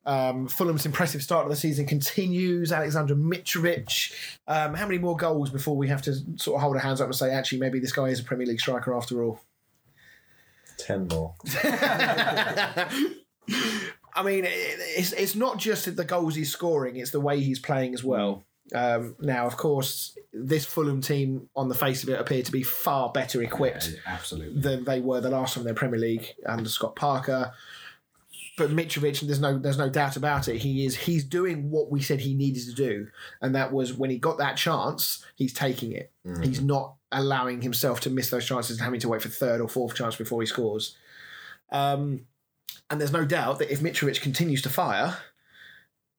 Um, Fulham's impressive start of the season continues. Aleksandar Mitrovic. Um, how many more goals before we have to sort of hold our hands up and say, actually, maybe this guy is a Premier League striker after all? Ten more. I mean, it's it's not just the goals he's scoring; it's the way he's playing as well. Um, now, of course, this Fulham team, on the face of it, appear to be far better equipped Absolutely. than they were the last time in their Premier League under Scott Parker. But Mitrovic, there's no there's no doubt about it. He is he's doing what we said he needed to do, and that was when he got that chance, he's taking it. He's not allowing himself to miss those chances and having to wait for third or fourth chance before he scores. Um, and there's no doubt that if Mitrovic continues to fire,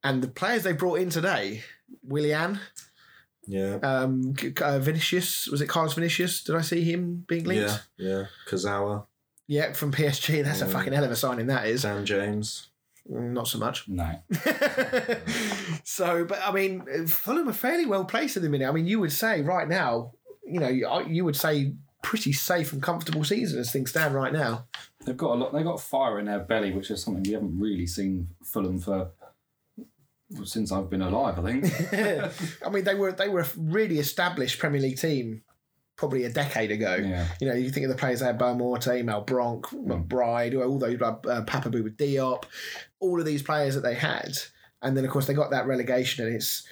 and the players they brought in today, Willian, Yeah. um, uh, Vinicius, was it Carlos Vinicius? Did I see him being linked? Yeah. Yeah. Kurzawa, Yeah, from PSG. That's a fucking hell of a signing, that is. Dan James. Not so much. No. so, but I mean, Fulham are fairly well placed at the minute. I mean, you would say right now, you know, you, would say pretty safe and comfortable season as things stand right now. They've got a lot. They've got fire in their belly, which is something we haven't really seen Fulham for since I've been alive. I think. I mean, they were they were a really established Premier League team probably a decade ago. Yeah. You know, you think of the players they had Boa Morte, Mal Bronk, McBride, all those uh, Papa Bouba Diop, all of these players that they had, and then of course they got that relegation and it's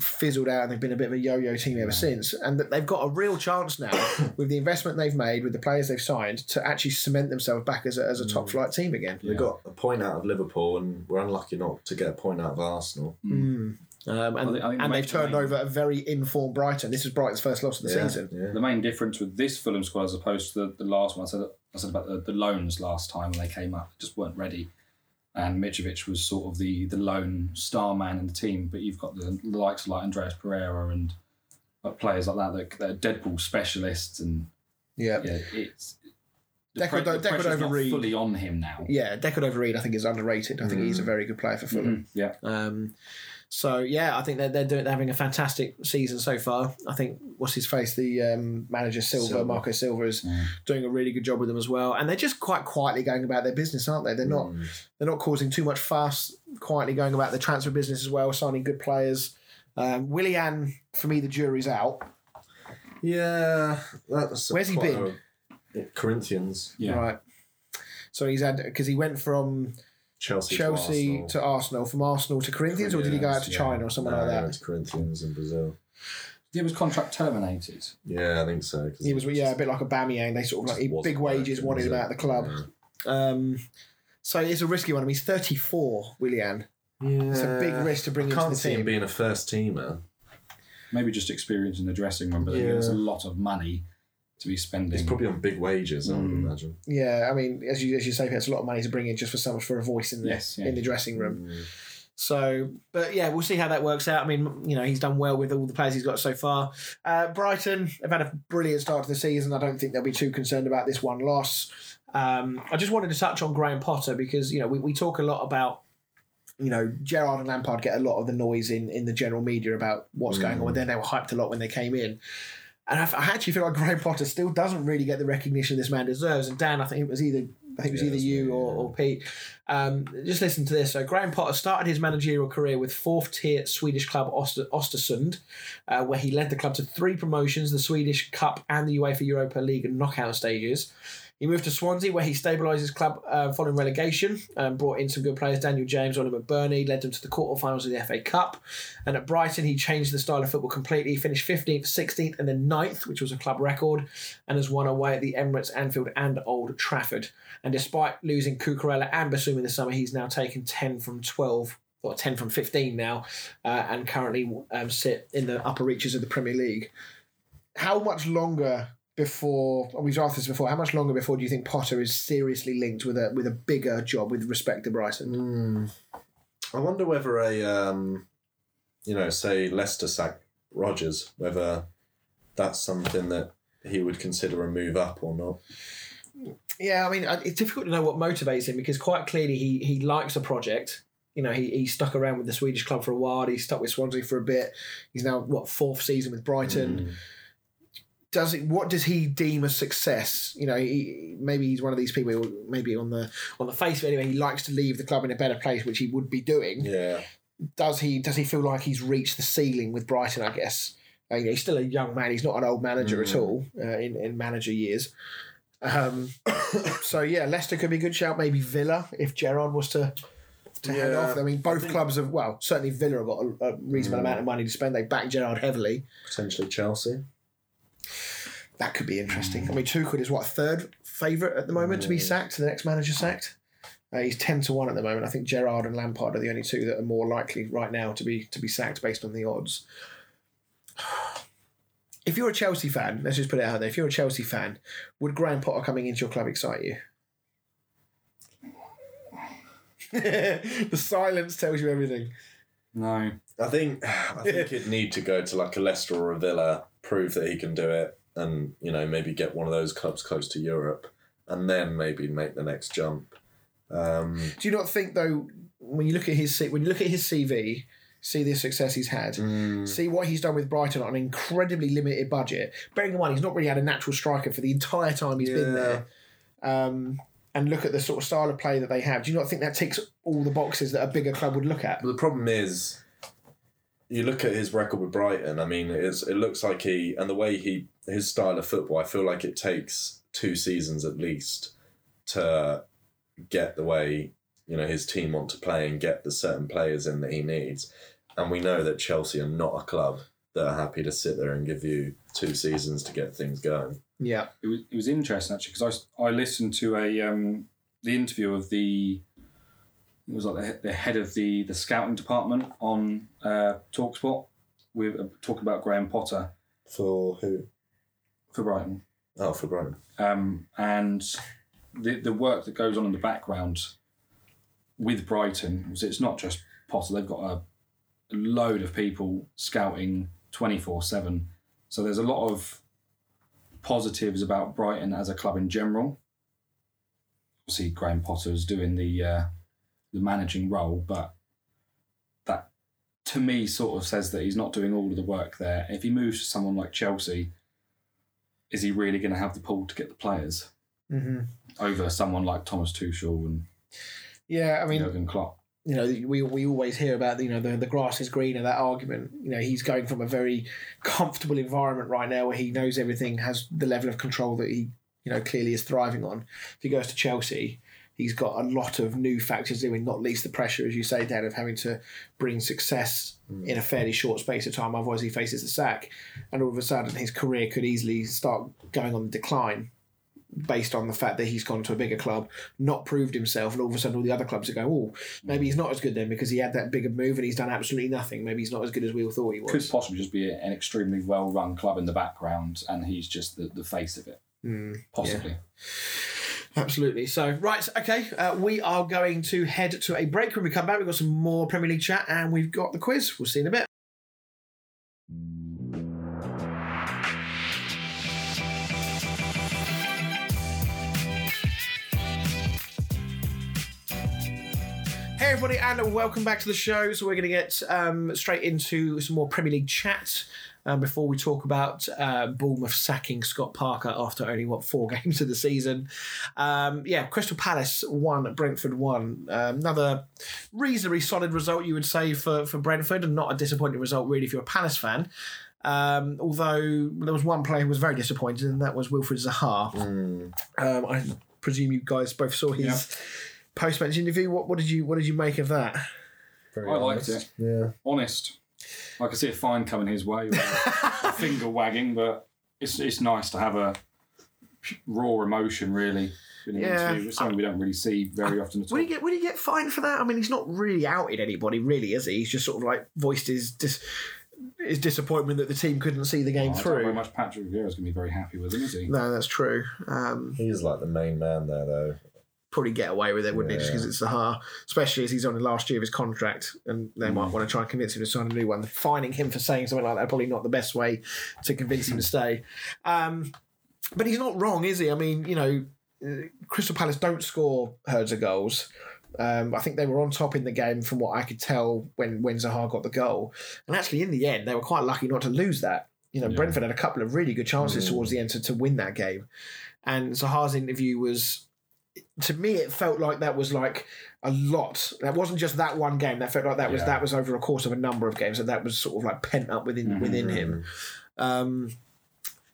fizzled out and they've been a bit of a yo-yo team ever since. And that they've got a real chance now with the investment they've made with the players they've signed to actually cement themselves back as a, as a top mm. flight team again. We got a point out of Liverpool, and we're unlucky not to get a point out of Arsenal. Mm. Mm. um, and, I think- the and they've turned the main- over a very informed Brighton. This is Brighton's first loss of the Yeah, season. Yeah. the main difference with this Fulham squad as opposed to the, the last one, I said I said about the, the loans last time when they came up, just weren't ready. And Mitrovic was sort of the the lone star man in the team, but you've got the, likes of like Andreas Pereira and players like that that, that are dead ball specialists, and yeah yeah, it's the, Deco pressure's not fully on him now. Yeah, Decordova-Reid, I think, is underrated. I think he's a very good player for Fulham. Yeah, Um, so yeah, I think they're they're, doing, they're having a fantastic season so far. I think what's his face, the um, manager Silva, Silva. Marco Silva, is doing a really good job with them as well. And they're just quite quietly going about their business, aren't they? They're not they're not causing too much fuss. Quietly going about the transfer business as well, signing good players. Um, Willian, for me, the jury's out. Yeah. That's Where's he been? a- Corinthians, yeah. Right. So he's had because he went from Chelsea, Chelsea to, to Arsenal, from Arsenal to Corinthians, or did he go out to Yeah. China or somewhere No, like he that? went to Corinthians in Brazil. He was contract terminated. Yeah, I think so. 'cause He was yeah, a bit like a Aubameyang. They sort of like he, wasn't big wages working, wanted was him it? out of the club. Um, so it's a risky one. I mean, he's 34, Willian. Yeah. It's a big risk to bring him to Can't the see him being a first teamer. Maybe just experience in the dressing room, but Yeah. there's a lot of money to be spending. He's probably on big wages, I would Mm. imagine. Yeah, I mean, as you as you say, it's a lot of money to bring in just for someone for a voice in the Yes, yeah. in the dressing room. Mm. So, but yeah, we'll see how that works out. I mean, you know, he's done well with all the players he's got so far. Uh, Brighton have had a brilliant start to the season. I don't think they'll be too concerned about this one loss. Um, I just wanted to touch on Graham Potter because you know we, we talk a lot about you know Gerrard and Lampard get a lot of the noise in in the general media about what's going on. Then they were hyped a lot when they came in. And I, I actually feel like Graham Potter still doesn't really get the recognition this man deserves. And Dan, I think it was either I think it was Yeah, either you me, or, yeah. or Pete. Um, just listen to this. So Graham Potter started his managerial career with fourth tier Swedish club Oster, Ostersund, uh, where he led the club to three promotions: the Swedish Cup and the UEFA Europa League knockout stages. He moved to Swansea, where he stabilised his club uh, following relegation, and brought in some good players, Daniel James, Oliver Burney, led them to the quarterfinals of the FA Cup. And at Brighton, he changed the style of football completely. He finished 15th, 16th, and then 9th, which was a club record, and has won away at the Emirates, Anfield, and Old Trafford. And despite losing Cucurella and Bissouma in the summer, he's now taken 10 from 12 or 10 from 15 now, uh, and currently um, sit in the upper reaches of the Premier League. How much longer before we've asked this before? How much longer before do you think Potter is seriously linked with a with a bigger job with respect to Brighton? I wonder whether a, um, you know, say Leicester sack Rodgers, whether that's something that he would consider a move up or not. Yeah, I mean, it's difficult to know what motivates him because quite clearly he he likes a project. You know, he, he stuck around with the Swedish club for a while. He stuck with Swansea for a bit. He's now what fourth season with Brighton. Does it? What does he deem a success? You know, he, maybe he's one of these people. who Maybe on the on the face of it, anyway, he likes to leave the club in a better place, which he would be doing. Yeah. Does he? Does he feel like he's reached the ceiling with Brighton? I guess. Uh, you know, he's still a young man. He's not an old manager at all uh, in in manager years. Um, so yeah, Leicester could be a good shout. Maybe Villa if Gerrard was to to head off. I mean, both clubs have well, certainly Villa have got a, a reasonable amount of money to spend. They back Gerrard heavily. Potentially Chelsea. That could be interesting. I mean, Tuchel is what third favourite at the moment to be sacked. The next manager sacked. Uh, he's ten to one at the moment. I think Gerrard and Lampard are the only two that are more likely right now to be to be sacked based on the odds. If you're a Chelsea fan, let's just put it out there. If you're a Chelsea fan, would Graham Potter coming into your club excite you? the silence tells you everything. No. I think I think he'd need to go to like a Leicester or a Villa, prove that he can do it, and you know maybe get one of those clubs close to Europe, and then maybe make the next jump. Um, Do you not think though, when you look at his when you look at his CV, see the success he's had, see what he's done with Brighton on an incredibly limited budget. Bearing in mind he's not really had a natural striker for the entire time he's been there. Um, and look at the sort of style of play that they have. Do you not think that ticks all the boxes that a bigger club would look at? But the problem is, you look at his record with Brighton. I mean, it's, it looks like he and the way he his style of football. I feel like it takes two seasons at least to get the way you know his team want to play and get the certain players in that he needs. And we know that Chelsea are not a club that are happy to sit there and give you two seasons to get things going. Yeah. it was, it was interesting actually because I, I listened to a um, the interview of the it was like the, the head of the the scouting department on uh, Talksport with uh, talking about Graham Potter For who? for Brighton Oh, for Brighton. um, and the the work that goes on in the background with Brighton was it's not just Potter they've got a, a load of people scouting twenty four seven so there's a lot of positives about Brighton as a club in general. Obviously, Graham Potter's doing the uh, the managing role, but that to me sort of says that he's not doing all of the work there. If he moves to someone like Chelsea, is he really going to have the pull to get the players hmm over someone like Thomas Tuchel and Yeah, I mean, Jurgen Klopp? you know, we, we always hear about, you know, the, the grass is greener, that argument. You know, he's going from a very comfortable environment right now where he knows everything, has the level of control that he, you know, clearly is thriving on. If he goes to Chelsea, he's got a lot of new factors in, not least the pressure, as you say, Dan, of having to bring success in a fairly short space of time. Otherwise, he faces the sack. And all of a sudden, his career could easily start going on the decline based on the fact that he's gone to a bigger club, not proved himself, and all of a sudden all the other clubs are going, oh, maybe he's not as good then because he had that bigger move and he's done absolutely nothing. Maybe he's not as good as we all thought he was. Could possibly just be an extremely well run club in the background, and he's just the, the face of it. Hmm, Possibly. Absolutely. So, right, okay, uh, we are going to head to a break. When we come back, we've got some more Premier League chat and we've got the quiz. We'll see you in a bit. Hey everybody, and welcome back to the show. So we're going to get um, straight into some more Premier League chat um, before we talk about uh, Bournemouth sacking Scott Parker after only what four games of the season. Um, yeah, Crystal Palace won, Brentford won. Um, another reasonably solid result, you would say, for for Brentford, and not a disappointing result really if you're a Palace fan. Um, although there was one player who was very disappointed, and that was Wilfried Zaha. Mm. Um, I presume you guys both saw his Yeah. post-match interview. What, what did you What did you make of that? Very I liked it. Yeah. Honest. I could see a fine coming his way, with a a finger wagging, but it's it's nice to have a raw emotion, really. In an Yeah. interview. It's something we don't really see very often at all. Would he get Would he get fined for that? I mean, he's not really outed anybody, really, is he? He's just sort of like voiced his dis- his disappointment that the team couldn't see the game Oh, I don't know through. very much Patrick Vieira's going to be very happy with him, is he? No, that's true. Um, He's like the main man there, though. Probably get away with it, wouldn't he? Just because it's Zaha, especially as he's on the last year of his contract, and they might want to try and convince him to sign a new one. Fining him for saying something like that probably not the best way to convince him to stay. Um, but he's not wrong, is he? I mean, you know, uh, Crystal Palace don't score herds of goals. Um, I think they were on top in the game from what I could tell when when Zaha got the goal, and actually in the end they were quite lucky not to lose that. You know, Yeah. Brentford had a couple of really good chances Mm. towards the end to, to win that game, and Zaha's interview was to me it felt like that was like a lot. That wasn't just that one game. That felt like that was that was over a course of a number of games and that was sort of like pent up within within him. Um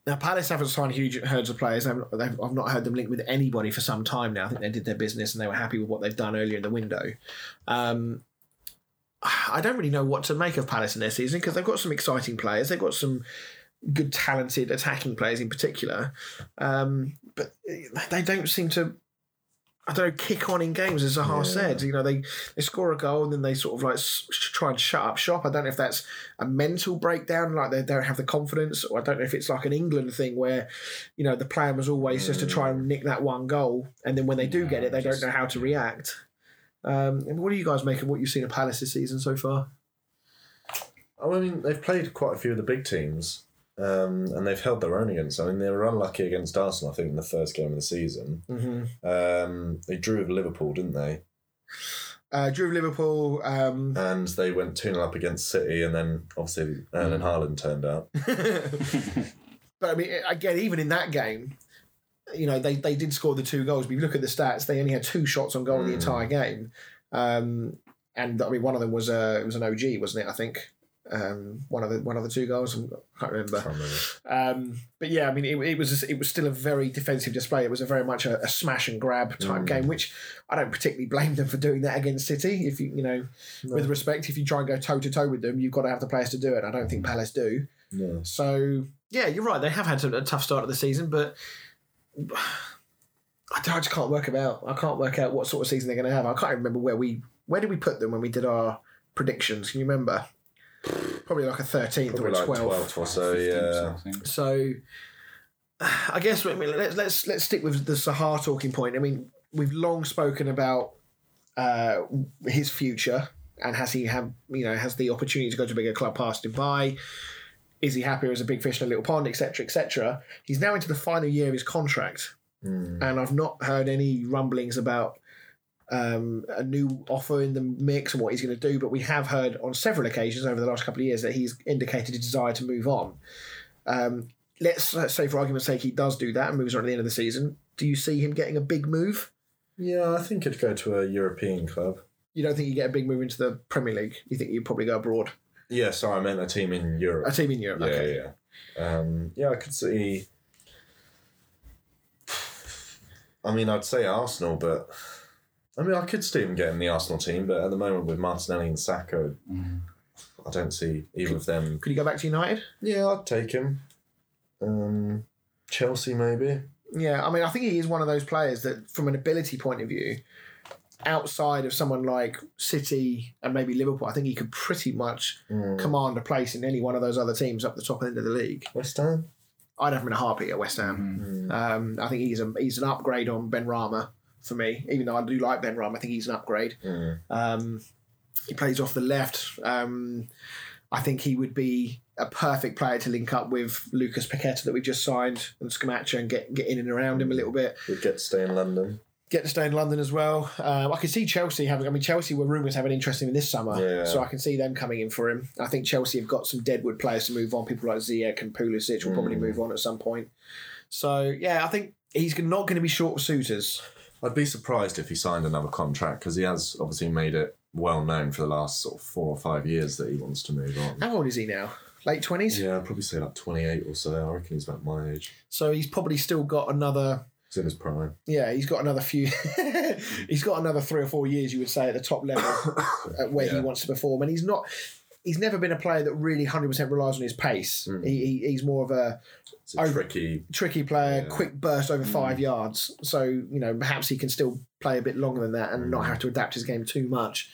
now Palace haven't signed huge herds of players. They've, I've not heard them linked with anybody for some time now. I think they did their business and they were happy with what they've done earlier in the window. Um I don't really know what to make of Palace in their season because they've got some exciting players. They've got some good talented attacking players in particular. Um, but they don't seem to I don't know, kick on in games, as Zaha Yeah. said. You know, they, they score a goal and then they sort of like s- try and shut up shop. I don't know if that's a mental breakdown, like they don't have the confidence, or I don't know if it's like an England thing where, you know, the plan was always just to try and nick that one goal, and then when they do get it, they don't know how to react. Um, and what do you guys make of what you've seen of Palace this season so far? I mean, they've played quite a few of the big teams, um, and they've held their own against. I mean, they were unlucky against Arsenal, I think, in the first game of the season. Mm-hmm. Um, they drew with Liverpool, didn't they? Uh, drew with Liverpool. Um, And they went 2 0 up against City, and then obviously Erling Haaland turned up. But I mean, again, even in that game, you know, they, they did score the two goals. But if you look at the stats, they only had two shots on goal in the Mm. entire game. Um, and I mean, one of them was a it was an OG, wasn't it? I think um, one of the one of the two goals. I can't remember. Can't remember. Um, but yeah, I mean, it, it was it was still a very defensive display. It was a very much a, a smash and grab type Mm. game, which I don't particularly blame them for doing that against City. If you you know, with respect, if you try and go toe to toe with them, you've got to have the players to do it. I don't think Palace do. No. So yeah, you're right. They have had a tough start of the season, but I, I just can't work out. I can't work out what sort of season they're going to have. I can't remember where we where did we put them when we did our predictions. Can you remember? Probably like a thirteenth or Probably a like twelfth. 12th or so, yeah. I. So I guess I mean, let's let's let's stick with the Zaha talking point. I mean, we've long spoken about uh, his future and has he have you know has the opportunity to go to a bigger club passed him by? Is he happier as a big fish in a little pond, etc., etc.? He's now into the final year of his contract, Mm. and I've not heard any rumblings about um, a new offer in the mix and what he's going to do. But we have heard on several occasions over the last couple of years that he's indicated a desire to move on. Um, let's, let's say, for argument's sake, he does do that and moves on at the end of the season. Do you see him getting a big move? Yeah, I think he'd go to a European club. You don't think you get a big move into the Premier League? You think you'd probably go abroad? Yeah, sorry, I meant a team in Europe. A team in Europe? yeah, okay. yeah. Um, yeah, I could see. I mean, I'd say Arsenal, but I mean, I could see him getting the Arsenal team, but at the moment with Martinelli and Saka, Mm. I don't see either of them. Could he go back to United? Yeah, I'd take him. Um, Chelsea, maybe. Yeah, I mean, I think he is one of those players that, from an ability point of view, outside of someone like City and maybe Liverpool, I think he could pretty much Mm. command a place in any one of those other teams up the top end of the league. West Ham. I'd have him in a heartbeat at West Ham. Mm. Um, I think he's a he's an upgrade on Benrahma for me. Even though I do like Benrahma, I think he's an upgrade. Mm. Um, he plays off the left. Um, I think he would be a perfect player to link up with Lucas Paqueta that we just signed and Scamacca and get get in and around him a little bit. We'd get to stay in London. Get to stay in London as well. Um, I can see Chelsea having. I mean, Chelsea were rumours having interest in him this summer, Yeah. so I can see them coming in for him. I think Chelsea have got some deadwood players to move on. People like Ziyech and Pulisic will probably Mm. move on at some point. So yeah, I think he's not going to be short of suitors. I'd be surprised if he signed another contract because he has obviously made it well known for the last sort of four or five years that he wants to move on. How old is he now? late twenties. Yeah, I'd probably say like 28 or so. I reckon he's about my age. So he's probably still got another. He's in his prime. Yeah, he's got another few. he's got another three or four years, you would say, at the top level, at where he wants to perform. And he's not. He's never been a player that really hundred percent relies on his pace. Mm. He, he, he's more of a It's a Oh. tricky. tricky player, Yeah. quick burst over five yards. So you know, perhaps he can still play a bit longer than that and not have to adapt his game too much.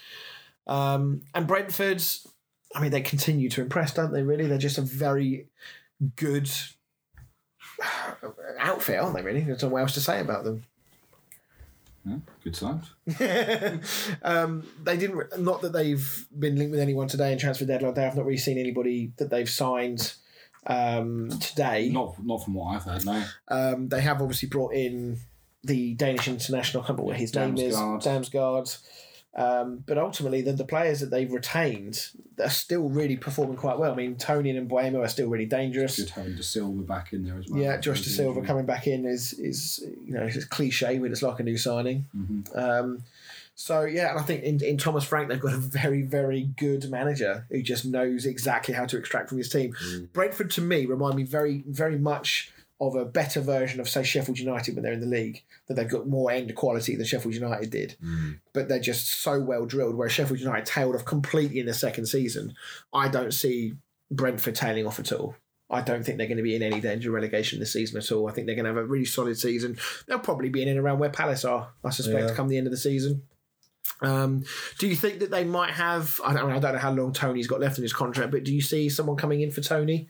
Um, and Brentford's, I mean, they continue to impress, don't they? Really, they're just a very good outfit, aren't they? Really, there's no what else to say about them. Yeah, good signs. um, they didn't. Not that they've been linked with anyone today in transfer deadline. Day. I've not really seen anybody that they've signed um, today. Not not from what I've heard. No. Um, they have obviously brought in the Danish international. I can't remember what his name is. Damsgaard. Um, but ultimately, the, the players that they've retained are still really performing quite well. I mean, Toney and Mbeumo are still really dangerous. Good having Dasilva back in there as well. Yeah, Josh Dasilva coming back in is is you know it's cliche, but it's like a new signing. Mhm. Um, so yeah, and I think in, in Thomas Frank they've got a very very good manager who just knows exactly how to extract from his team. Brentford to me remind me very very much of a better version of say Sheffield United when they're in the league. That they've got more end quality than Sheffield United did, but they're just so well drilled. Whereas Sheffield United tailed off completely in the second season. I don't see Brentford tailing off at all. I don't think they're going to be in any danger of relegation this season at all. I think they're going to have a really solid season. They'll probably be in and around where Palace are, I suspect, Yeah. come the end of the season. Um, do you think that they might have? I don't, I don't know how long Toney's got left in his contract, but do you see someone coming in for Toney?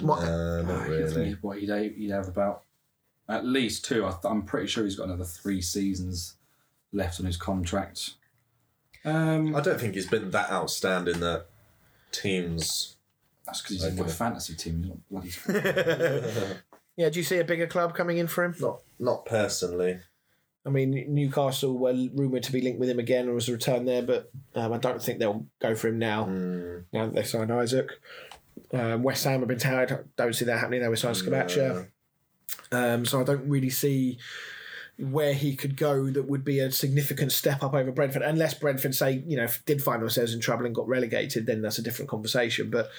What- Uh, not I think really. he'd- what he'd, have- he'd have about at least two. I th- I'm pretty sure he's got another three seasons left on his contract. Um, I don't think he's been that outstanding that teams. that's because he's in my fantasy team. He's not bloody. Yeah, do you see a bigger club coming in for him? Not not personally. I mean, Newcastle were rumoured to be linked with him again or was a return there, but um, I don't think they'll go for him now. Mm, Now that they signed Isak. Um, West Ham have been tired. Don't see that happening. They were signed Scamacca. Um, so I don't really see where he could go that would be a significant step up over Brentford, unless Brentford say you know did find themselves in trouble and got relegated, then that's a different conversation. But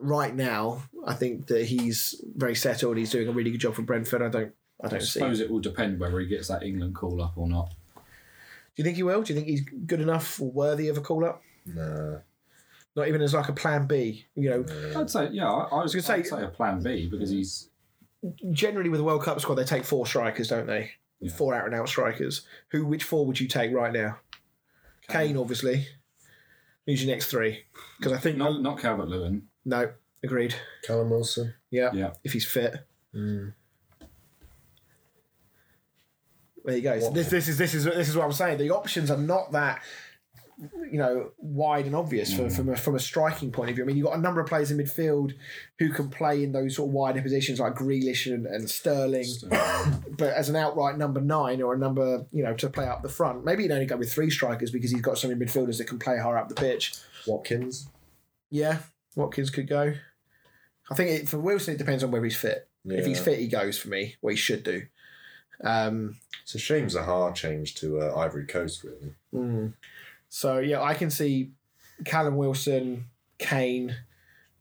right now, I think that he's very settled. He's doing a really good job for Brentford. I don't. I I don't see. suppose it will depend whether he gets that England call up or not. Do you think he will? Do you think he's good enough or worthy of a call up? Nah. Not even as like a plan B. You know, I'd say, yeah, I, I was gonna say- say a plan B because he's generally with the World Cup squad, they take four strikers, don't they? Yeah. Four out and out strikers. Who? Which four would you take right now? Kane, obviously. Who's your next three? Because I think not not Calvert Lewin. no, agreed. Callum Wilson. Yeah, Yeah. if he's fit. Mm. There you go. So this, this is this is this is what I'm saying. The options are not that you know wide and obvious for, from a, from a striking point of view. I mean, you've got a number of players in midfield who can play in those sort of wider positions like Grealish and, and Sterling. but as an outright number nine or a number, you know, to play up the front, maybe he'd only go with three strikers because he's got so many midfielders that can play higher up the pitch. Watkins. Yeah, Watkins could go. I think it, for Wilson, it depends on whether he's fit. If he's fit, he goes for me. What he should do. Um, It's a shame Zaha changed to uh, Ivory Coast, really. mm. So yeah, I can see Callum Wilson, Kane,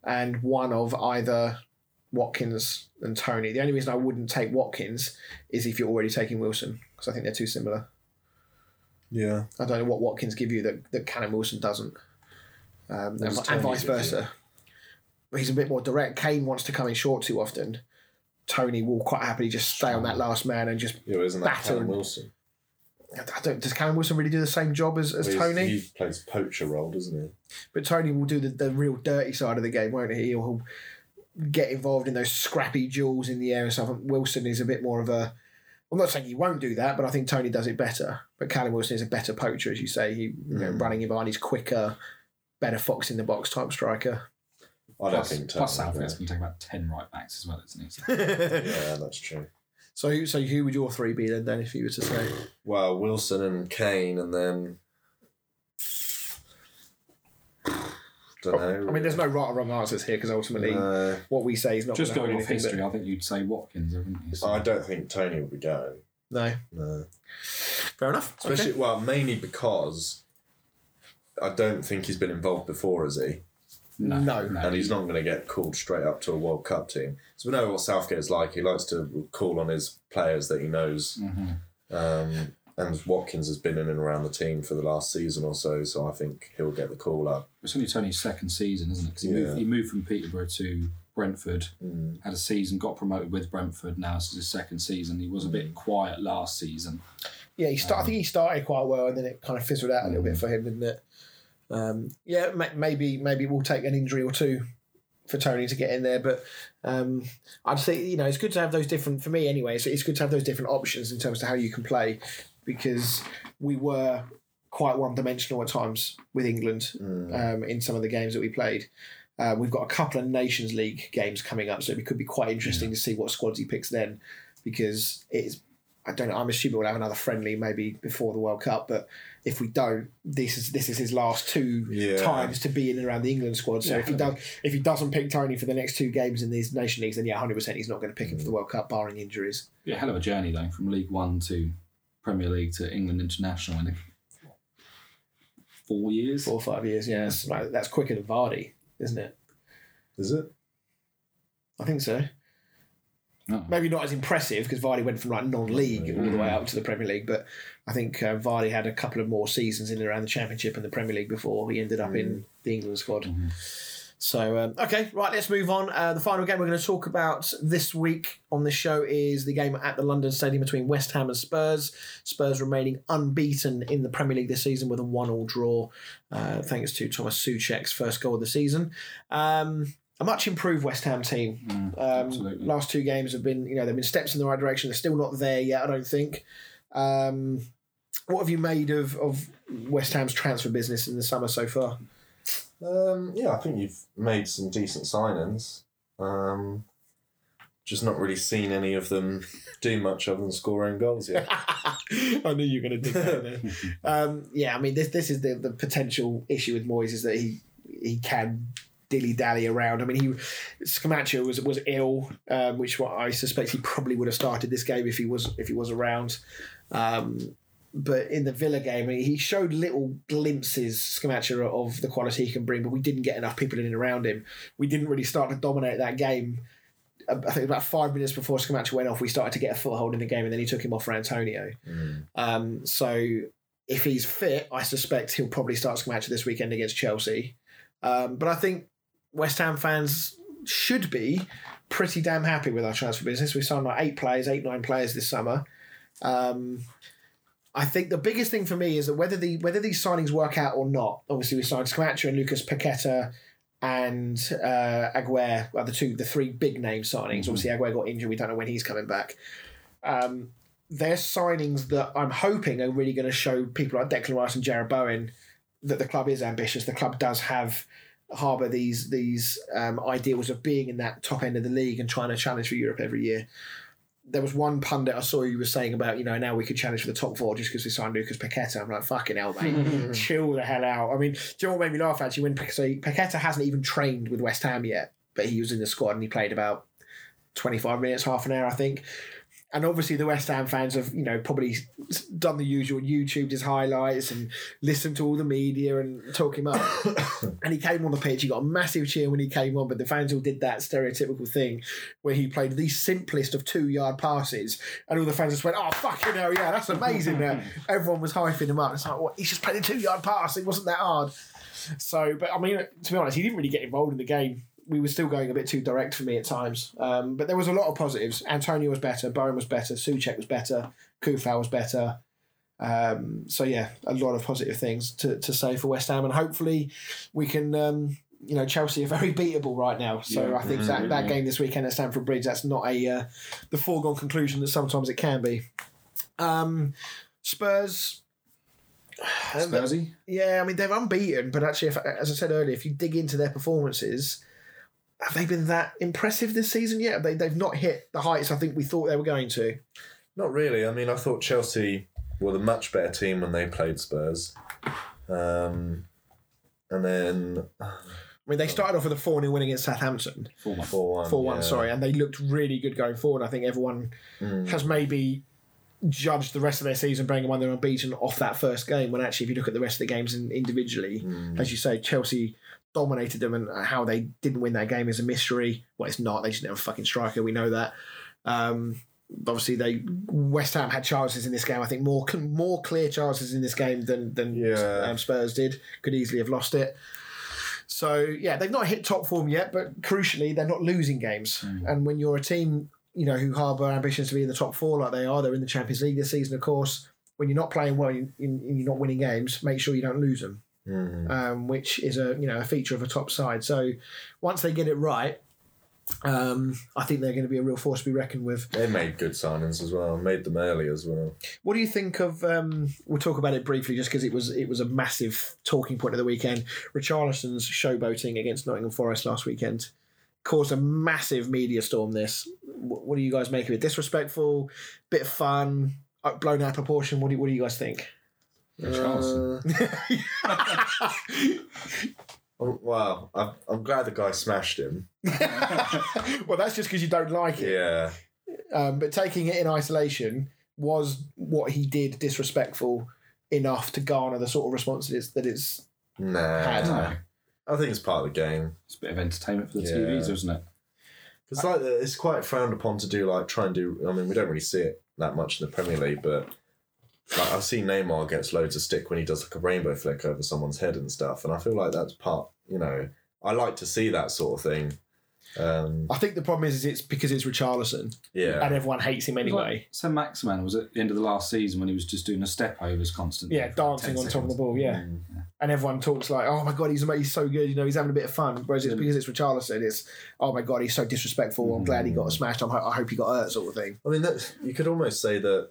and one of either Watkins and Toney. The only reason I wouldn't take Watkins is if you're already taking Wilson because I think they're too similar. Yeah. I don't know what Watkins give you that, that Callum Wilson doesn't, um, and, and vice give you? versa. He's a bit more direct. Kane wants to come in short too often. Toney will quite happily just stay on that last man and just. Yeah, isn't that Batter Callum Wilson? I don't. Does Callum Wilson really do the same job as, as Well, Toney? He plays poacher role, doesn't he? But Toney will do the, the real dirty side of the game, won't he? He'll get involved in those scrappy duels in the air and stuff. And Wilson is a bit more of a. I'm not saying he won't do that, but I think Toney does it better. But Callum Wilson is a better poacher, as you say. He you know, Mm. running him behind, he's quicker, better fox in the box type striker. I don't Plus, think plus Toney, Southgate's yeah. going to take about 10 right backs as well, isn't he? Yeah, that's true. So, so who would your three be then? Then, if you were to say, Well, Wilson and Kane, and then don't oh, know. I mean, there's no right or wrong answers here because ultimately, No. what we say is not just gonna going hold off anything, history, I think you'd say Watkins, haven't you? So- I don't think Toney will be going. but- No, No. fair enough. Especially, Okay. well, mainly because I don't think he's been involved before, has he? No. no. and he's not going to get called straight up to a World Cup team. So we know what Southgate's like. He likes to call on his players that he knows. Mm-hmm. Um, and Watkins has been in and around the team for the last season or so, so I think he'll get the call up. It's only Toney's second season, isn't it? Because he, Yeah. moved, he moved from Peterborough to Brentford, mm. had a season, got promoted with Brentford. Now this is his second season. He was a bit mm. quiet last season. Yeah, he start, I think he um, started quite well, and then it kind of fizzled out a little bit mm. for him, didn't it? Um, yeah, ma- maybe maybe we'll take an injury or two for Toney to get in there, but um, I'd say you know it's good to have those different for me anyway. So it's good to have those different options in terms of how you can play because we were quite one dimensional at times with England um, in some of the games that we played. Uh, we've got a couple of Nations League games coming up, so it could be quite interesting to see what squads he picks then, because it's I don't know. I'm assuming we'll have another friendly maybe before the World Cup, but if we don't, this is this is his last two Yeah. times to be in and around the England squad. So if he does, if he doesn't pick Toney for the next two games in these nation leagues, then yeah, hundred percent he's not going to pick him for the mm. World Cup, barring injuries. Yeah, hell of a journey though, from League One to Premier League to England International in four years. Four or five years, yeah, that's, like, that's quicker than Vardy, isn't it? Is it? I think so. Oh. Maybe not as impressive because Vardy went from like non-league all the way mm. up to the Premier League, but I think uh, Vardy had a couple of more seasons in and around the Championship and the Premier League before he ended up in the England squad. So um, okay, right, let's move on. Uh, the final game we're going to talk about this week on the show is the game at the London Stadium between West Ham and Spurs. Spurs remaining unbeaten in the Premier League this season with a one-all draw, uh, thanks to Thomas Soucek's first goal of the season. Um, a much improved West Ham team. um, absolutely. last two games have been, you know, they've been steps in the right direction. They're still not there yet, I don't think. Um, what have you made of, of West Ham's transfer business in the summer so far? Um, yeah, I think you've made some decent signings. Um, just not really seen any of them do much other than scoring goals yet. I knew you were going to do that. um, yeah, I mean, this this is the, the potential issue with Moyes is that he he can dilly dally around. I mean, he Scamacca was was ill, um, which what I suspect he probably would have started this game if he was if he was around. Um, but in the Villa game, he showed little glimpses, Scamacca, of the quality he can bring, but we didn't get enough people in and around him. We didn't really start to dominate that game. Uh, I think about five minutes before Scamacca went off, we started to get a foothold in the game, and then he took him off for Antonio. Um, so if he's fit, I suspect he'll probably start Scamacca this weekend against Chelsea. Um, but I think West Ham fans should be pretty damn happy with our transfer business. We signed like eight players, eight, nine players this summer. Um, I think the biggest thing for me is that whether the whether these signings work out or not. Obviously, we signed Scamacca and Lucas Paqueta and uh, Aguerd are the two, the three big name signings. Obviously, Aguerd got injured. We don't know when he's coming back. Um, they're signings that I'm hoping are really going to show people like Declan Rice and Jarrod Bowen that the club is ambitious. The club does have harbour these these um, ideals of being in that top end of the league and trying to challenge for Europe every year. There was one pundit I saw you were saying about, you know, now we could challenge for the top four just because we signed Lucas Paqueta. I'm like, fucking hell, mate. Chill the hell out. I mean, do you know what made me laugh actually? When so Paqueta hasn't even trained with West Ham yet, but he was in the squad and he played about 25 minutes, half an hour, I think. And obviously, the West Ham fans have, you know, probably done the usual, YouTube his highlights and listened to all the media and talk him up. and he came on the pitch. He got a massive cheer when he came on, but the fans all did that stereotypical thing where he played the simplest of two yard passes, and all the fans just went, "Oh fucking hell, yeah, that's amazing!" Now everyone was hyping him up. It's like, what? He's just played a two yard pass. It wasn't that hard. So, but I mean, to be honest, he didn't really get involved in the game. We were still going a bit too direct for me at times. Um, but there was a lot of positives. Antonio was better, Bowen was better, Soucek was better, Coufal was better. Um, so yeah, a lot of positive things to, to say for West Ham, and hopefully we can. Um, you know, Chelsea are very beatable right now. So Yeah, I think that, that game this weekend at Stamford Bridge, that's not a uh, the foregone conclusion that sometimes it can be. Um, Spurs. Spursy? Yeah, I mean they're unbeaten, but actually, if, as I said earlier, if you dig into their performances, have they been that impressive this season yet? Have They they've not hit the heights I think we thought they were going to. Not really. I mean, I thought Chelsea were the much better team when they played Spurs. Um, and then I mean, they started off with a four 0 win against Southampton, Four one. 4 1. four one, sorry, and they looked really good going forward. I think everyone has maybe judge the rest of their season, bearing in mind they're unbeaten off that first game. When actually, if you look at the rest of the games in, individually, as you say, Chelsea dominated them, and how they didn't win that game is a mystery. Well, it's not. They just didn't have a fucking striker. We know that. Um, obviously, they West Ham had chances in this game. I think more more clear chances in this game than than Yeah. um, Spurs did. Could easily have lost it. So yeah, they've not hit top form yet, but crucially, they're not losing games. And when you're a team, you know, who harbour ambitions to be in the top four like they are, they're in the Champions League this season, of course. When you're not playing well and you're not winning games, make sure you don't lose them, um, which is a you know a feature of a top side. So once they get it right, um, I think they're going to be a real force to be reckoned with. They made good signings as well. Made them early as well. What do you think of? Um, we'll talk about it briefly, just because it was it was a massive talking point of the weekend. Richarlison's showboating against Nottingham Forest last weekend caused a massive media storm. This, what, what do you guys make of it? Disrespectful, bit of fun, uh, blown out of proportion. What do what do you guys think? Richarlison. Oh, wow, I'm, I'm glad the guy smashed him. well, that's just because you don't like it. Yeah, Um, but taking it in isolation was what he did disrespectful enough to garner the sort of response that it's, that it's nah. had. No, I think it's part of the game. it's a bit of entertainment for the Yeah. TVs, isn't it? It's like it's quite frowned upon to do like try and do. I mean, we don't really see it that much in the Premier League, but like I've seen Neymar gets loads of stick when he does like a rainbow flick over someone's head and stuff, and I feel like that's part. You know, I like to see that sort of thing. Um, I think the problem is, is it's because it's Richarlison yeah, and everyone hates him anyway. So Maximin was at the end of the last season when he was just doing a step overs constantly. Yeah, dancing 10 on top of the ball, yeah. Mm. And everyone talks like, "Oh my god, he's he's so good," you know, he's having a bit of fun. Whereas it's mm. because it's Richarlison, it's, "Oh my god, he's so disrespectful. I'm glad he got mm. smashed. I'm, I hope he got hurt," sort of thing. I mean, that, you could almost say that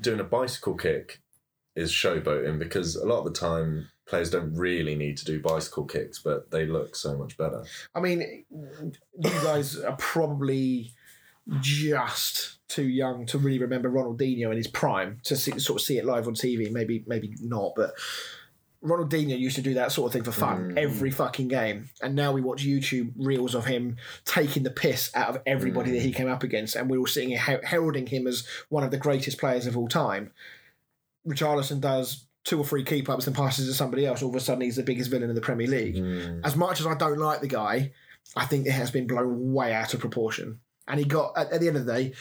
doing a bicycle kick is showboating because a lot of the time players don't really need to do bicycle kicks, but they look so much better. I mean, you guys are probably just too young to really remember Ronaldinho in his prime to see, sort of see it live on TV. Maybe, maybe not, but Ronaldinho used to do that sort of thing for fun mm. every fucking game, and now we watch YouTube reels of him taking the piss out of everybody that he mm. came up against, and we're all sitting here heralding him as one of the greatest players of all time. Richarlison does two or three keep ups and passes to somebody else. All of a sudden, he's the biggest villain in the Premier League. Mm. As much as I don't like the guy, I think it has been blown way out of proportion. And he got at, at the end of the day.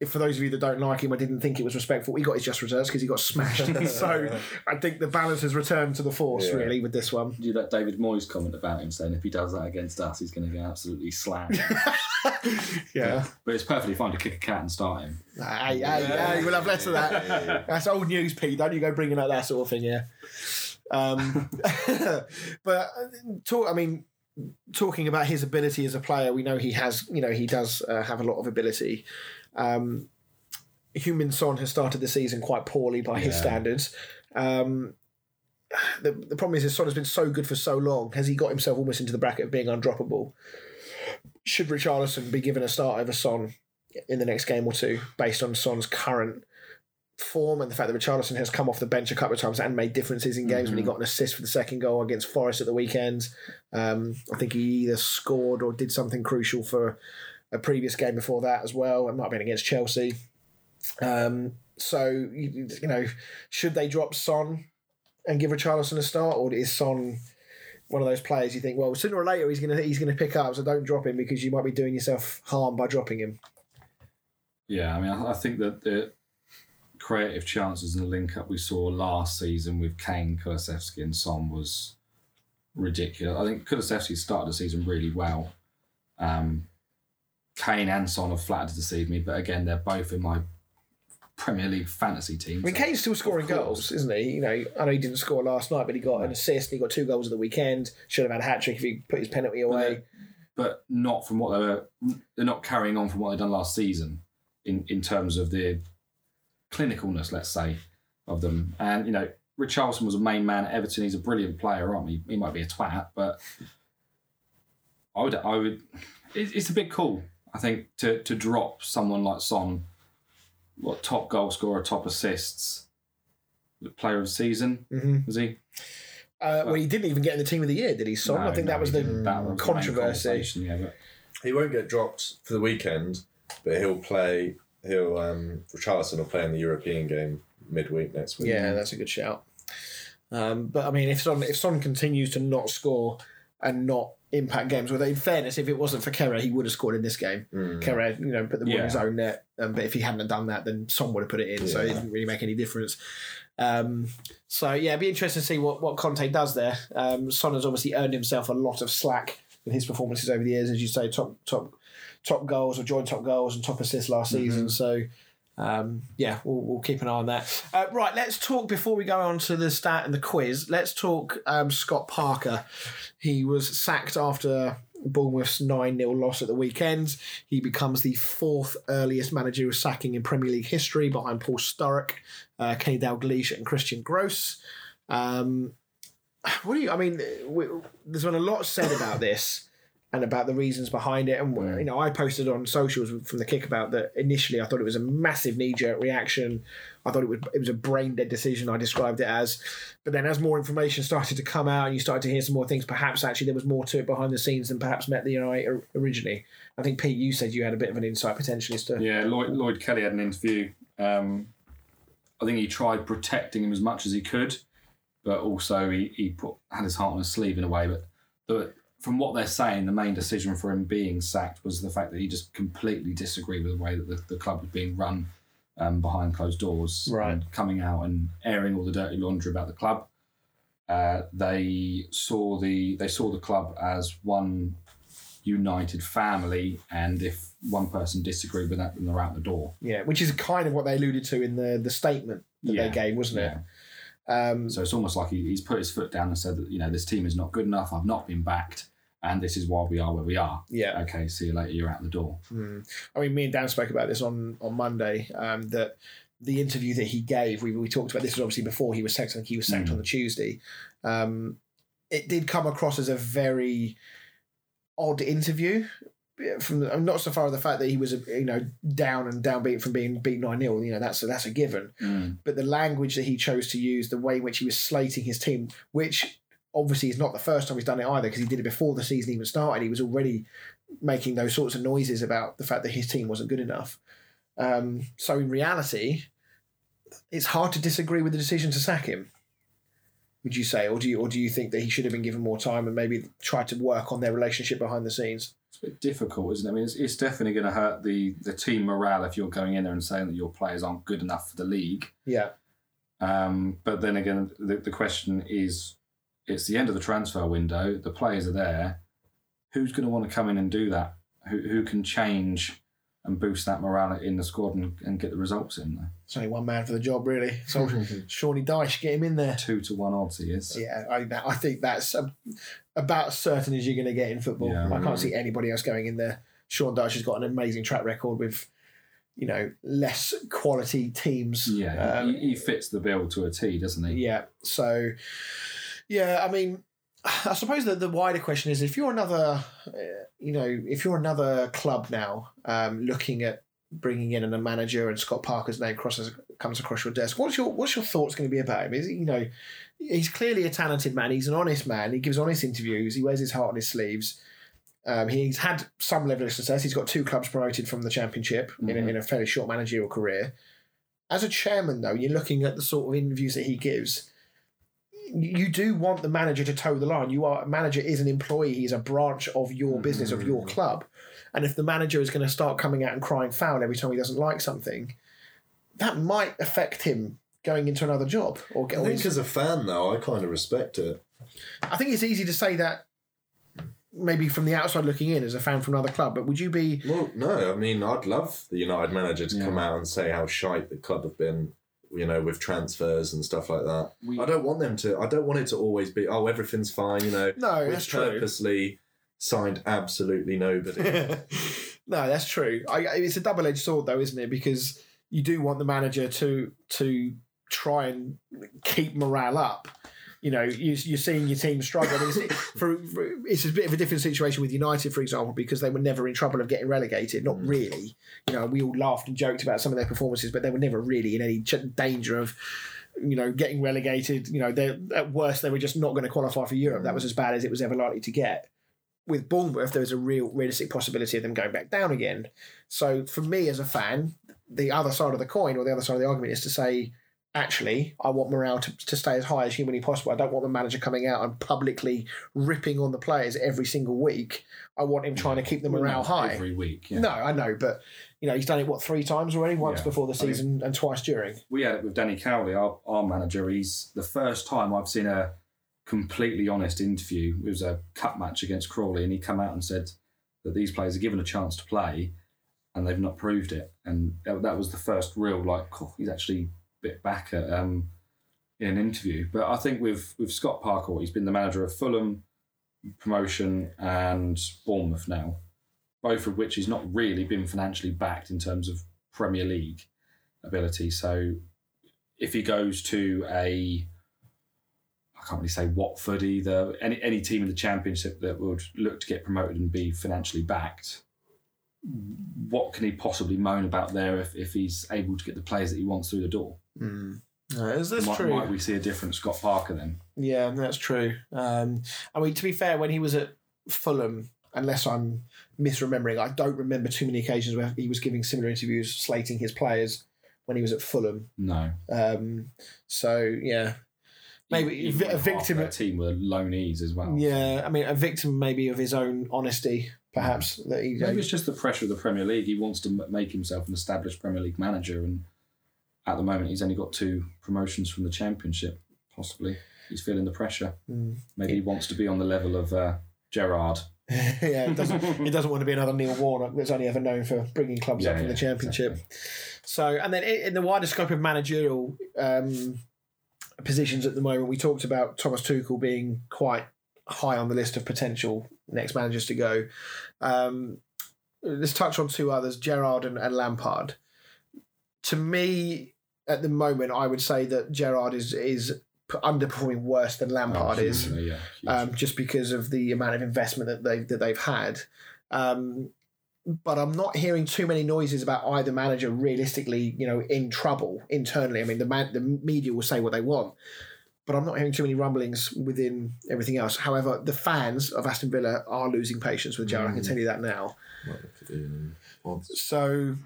If for those of you that don't like him, I didn't think it was respectful. He got his just reserves because he got smashed. so I think the balance has returned to the force Yeah. really with this one. Do you that David Moyes comment about him saying if he does that against us, he's going to get absolutely slammed. Yeah. but it's perfectly fine to kick a cat and start him. Hey, hey, hey, we'll have less of that. That's old news, Pete. Don't you go bringing up that sort of thing, yeah. Um, but uh, talk. I mean, talking about his ability as a player, we know he has. You know, he does uh, have a lot of ability. Um, Heung-min Son has started the season quite poorly by his standards. Um, the, the problem is his Son has been so good for so long. Has he got himself almost into the bracket of being undroppable? Should Richarlison be given a start over Son in the next game or two based on Son's current form and the fact that Richarlison has come off the bench a couple of times and made differences in games when he got an assist for the second goal against Forest at the weekend. Um, I think he either scored or did something crucial for a previous game before that as well. It might have been against Chelsea. Um, so, you, you know, should they drop Son and give Richarlison a start or is Son one of those players you think, well, sooner or later he's gonna he's gonna pick up, so don't drop him because you might be doing yourself harm by dropping him. Yeah, I mean, I, think that the creative chances and the link up we saw last season with Kane, Kulusevski, and Son was ridiculous. I think Kulusevski started the season really well. Um, Kane and Son have flattered to deceive me, but again, they're both in my Premier League fantasy team. I mean, Kane's still scoring goals, isn't he? You know, I know he didn't score last night, but he got an assist. He got two goals at the weekend. Should have had a hat trick if he put his penalty away. but not from what they were. They're not carrying on from what they've done last season in in terms of the clinicalness, let's say, of them. And you know, Richarlison was a main man at Everton. He's a brilliant player, right? He, he might be a twat, but I would, I would. It, it's a bit cool, I think, to to drop someone like Son, what top goal scorer, top assists, player of the season, Mhm. was he? Uh, well, he didn't even get in the team of the year, did he? Son, I think no, that was the didn't. That was controversy. Yeah, but He won't get dropped for the weekend, but he'll play he'll um, Richarlison will play in the European game midweek next week. Yeah, that's a good shout. Um, but I mean, if Son if Son continues to not score and not impact games, well, in fairness, if it wasn't for Kerr, he would have scored in this game. Mm. Kerr, you know, put the ball in his own net, um, but if he hadn't done that, then Son would have put it in. So it didn't really make any difference. Um, so yeah, it'd be interesting to see what what Conte does there. Um, Son has obviously earned himself a lot of slack with his performances over the years, as you say, top top top goals or joint top goals and top assists last season. So. Um, yeah, we'll, we'll keep an eye on that. Uh, right, let's talk before we go on to the stat and the quiz. Let's talk um, Scott Parker. He was sacked after Bournemouth's 9 0 loss at the weekend. He becomes the fourth earliest manager managerial sacking in Premier League history behind Paul Sturrock, uh, Kenny Dalglish, and Christian Gross. Um, what do you, I mean, we, there's been a lot said about this and about the reasons behind it. And, you know, I posted on socials from the kick about that initially I thought it was a massive knee jerk reaction. I thought it was it was a brain dead decision. I described it as, but then as more information started to come out and you started to hear some more things, perhaps actually there was more to it behind the scenes than perhaps met the eye or- originally. I think Pete, you said you had a bit of an insight potentially as to Yeah, Lloyd, Lloyd Kelly had an interview. Um, I think he tried protecting him as much as he could, but also he, he put had his heart on his sleeve in a way. But the, from what they're saying, the main decision for him being sacked was the fact that he just completely disagreed with the way that the, the club was being run um, behind closed doors, Right. and coming out and airing all the dirty laundry about the club. Uh, they saw the they saw the club as one united family, and if one person disagreed with that, then they're out the door. yeah, which is kind of what they alluded to in the the statement that Yeah. they gave, wasn't Yeah. it? Um, So it's almost like he, he's put his foot down and said that you know this team is not good enough. I've not been backed, and this is why we are where we are. yeah. Okay, see you later. You're out the door. Mm. I mean, me and Dan spoke about this on on Monday. Um, that the interview that he gave, we, we talked about this was obviously before he was sacked. I think he was sacked Mm. on the Tuesday. Um, it did come across as a very odd interview. From the, not so far as the fact that he was you know down and downbeat from being beat nine 0 you know that's a, that's a given. But the language that he chose to use, the way in which he was slating his team, which obviously is not the first time he's done it either, because he did it before the season even started. He was already making those sorts of noises about the fact that his team wasn't good enough. Um, so in reality, it's hard to disagree with the decision to sack him. Would you say, or do you, or do you think that he should have been given more time and maybe try to work on their relationship behind the scenes? It's a bit difficult, isn't it? I mean, it's, it's definitely going to hurt the the team morale if you're going in there and saying that your players aren't good enough for the league. Yeah, Um, but then again, the, the question is, it's the end of the transfer window. The players are there. Who's going to want to come in and do that? Who who can change and boost that morale in the squad and, and get the results in there? it's only one man for the job, really. So Sean Dyche, get him in there. Two to one odds he is. Yeah, I, I think that's about as certain as you're going to get in football. Yeah. I can't see anybody else going in there. Sean Dyche has got an amazing track record with, you know, less quality teams. Yeah, Um, he, he fits the bill to a T, doesn't he? yeah. So, yeah, I mean, I suppose that the wider question is if you're another, uh, you know, if you're another club now um, looking at bringing in a manager and Scott Parker's name crosses comes across your desk, what's your what's your thoughts going to be about him? Is he, you know, he's clearly a talented man. He's an honest man. He gives honest interviews. He wears his heart on his sleeves. Um, he's had some level of success. He's got two clubs promoted from the championship in, a, Mhm. in a fairly short managerial career. As a chairman, though, you're looking at the sort of interviews that he gives. You you do want the manager to toe the line. You are a manager is an employee. He's a branch of your business of your mm. club, and if the manager is going to start coming out and crying foul every time he doesn't like something, that might affect him going into another job. Or, I or think as a fan, though, I kind of respect it. I think it's easy to say that maybe from the outside looking in as a fan from another club, but would you be Well, no, I mean, I'd love the United manager to Yeah. come out and say how shite the club have been, you know, with transfers and stuff like that. We- I don't want them to. I don't want it to always be, oh, everything's fine. You know, No, we've that's true. purposely signed absolutely nobody. no, that's true. I, it's a double edged sword, though, isn't it? Because you do want the manager to to try and keep morale up. You know, you, you're seeing your team struggle. I mean, it's, for, for, it's a bit of a different situation with United, for example, because they were never in trouble of getting relegated. Not mm. really. You know, we all laughed and joked about some of their performances, but they were never really in any ch- danger of, you know, getting relegated. You know, they at worst they were just not going to qualify for Europe. That was as bad as it was ever likely to get with Bournemouth, there was a real realistic possibility of them going back down again. So for me as a fan, the other side of the coin or the other side of the argument is to say, actually, I want morale to, to stay as high as humanly possible. I don't want the manager coming out and publicly ripping on the players every single week. I want him trying to keep the morale high. every week. Yeah. No, I know, but you know he's done it what three times already? Once Yeah. before the I mean- season and twice during. we had it with Danny Cowley, our, our manager. He's the first time I've seen a completely honest interview. It was a cup match against Crawley, and he come out and said that these players are given a chance to play, and they've not proved it. And that, that was the first real like oh, he's actually bit back at um, in an interview. But I think with with Scott Parker, he's been the manager of Fulham, promotion, and Bournemouth now, both of which he's not really been financially backed in terms of Premier League ability. So if he goes to a I can't really say Watford either. Any any team in the championship that would look to get promoted and be financially backed, what can he possibly moan about there if, if he's able to get the players that he wants through the door? Mm. that's might, might we see a different Scott Parker then? Yeah, that's true. Um, I mean, to be fair, when he was at Fulham, unless I'm misremembering, I don't remember too many occasions where he was giving similar interviews slating his players when he was at Fulham. No. Um, so yeah, maybe Even a victim. their team were loanees as well. Yeah, I mean, a victim maybe of his own honesty, perhaps that he. Maybe it's just the pressure of the Premier League. He wants to make himself an established Premier League manager, and at the moment, he's only got two promotions from the Championship. Possibly, he's feeling the pressure. Mm. Maybe he wants to be on the level of uh, Gerrard. yeah, it doesn't. he doesn't want to be another Neil Warnock that's only ever known for bringing clubs Yeah, up from yeah, the Championship. exactly. So, and then in in the wider scope of managerial um, positions at the moment, we talked about Thomas Tuchel being quite high on the list of potential next managers to go. Um, let's touch on two others, Gerrard and, and Lampard. To me, at the moment, I would say that Gerrard is is underperforming worse than Lampard is yeah, um, just because of the amount of investment that they that they've had. Um, but I'm not hearing too many noises about either manager realistically, you know, in trouble internally. I mean, the man, the media will say what they want, but I'm not hearing too many rumblings within everything else. However, the fans of Aston Villa are losing patience with Gerrard. I can tell you that now. Might look at the um. So,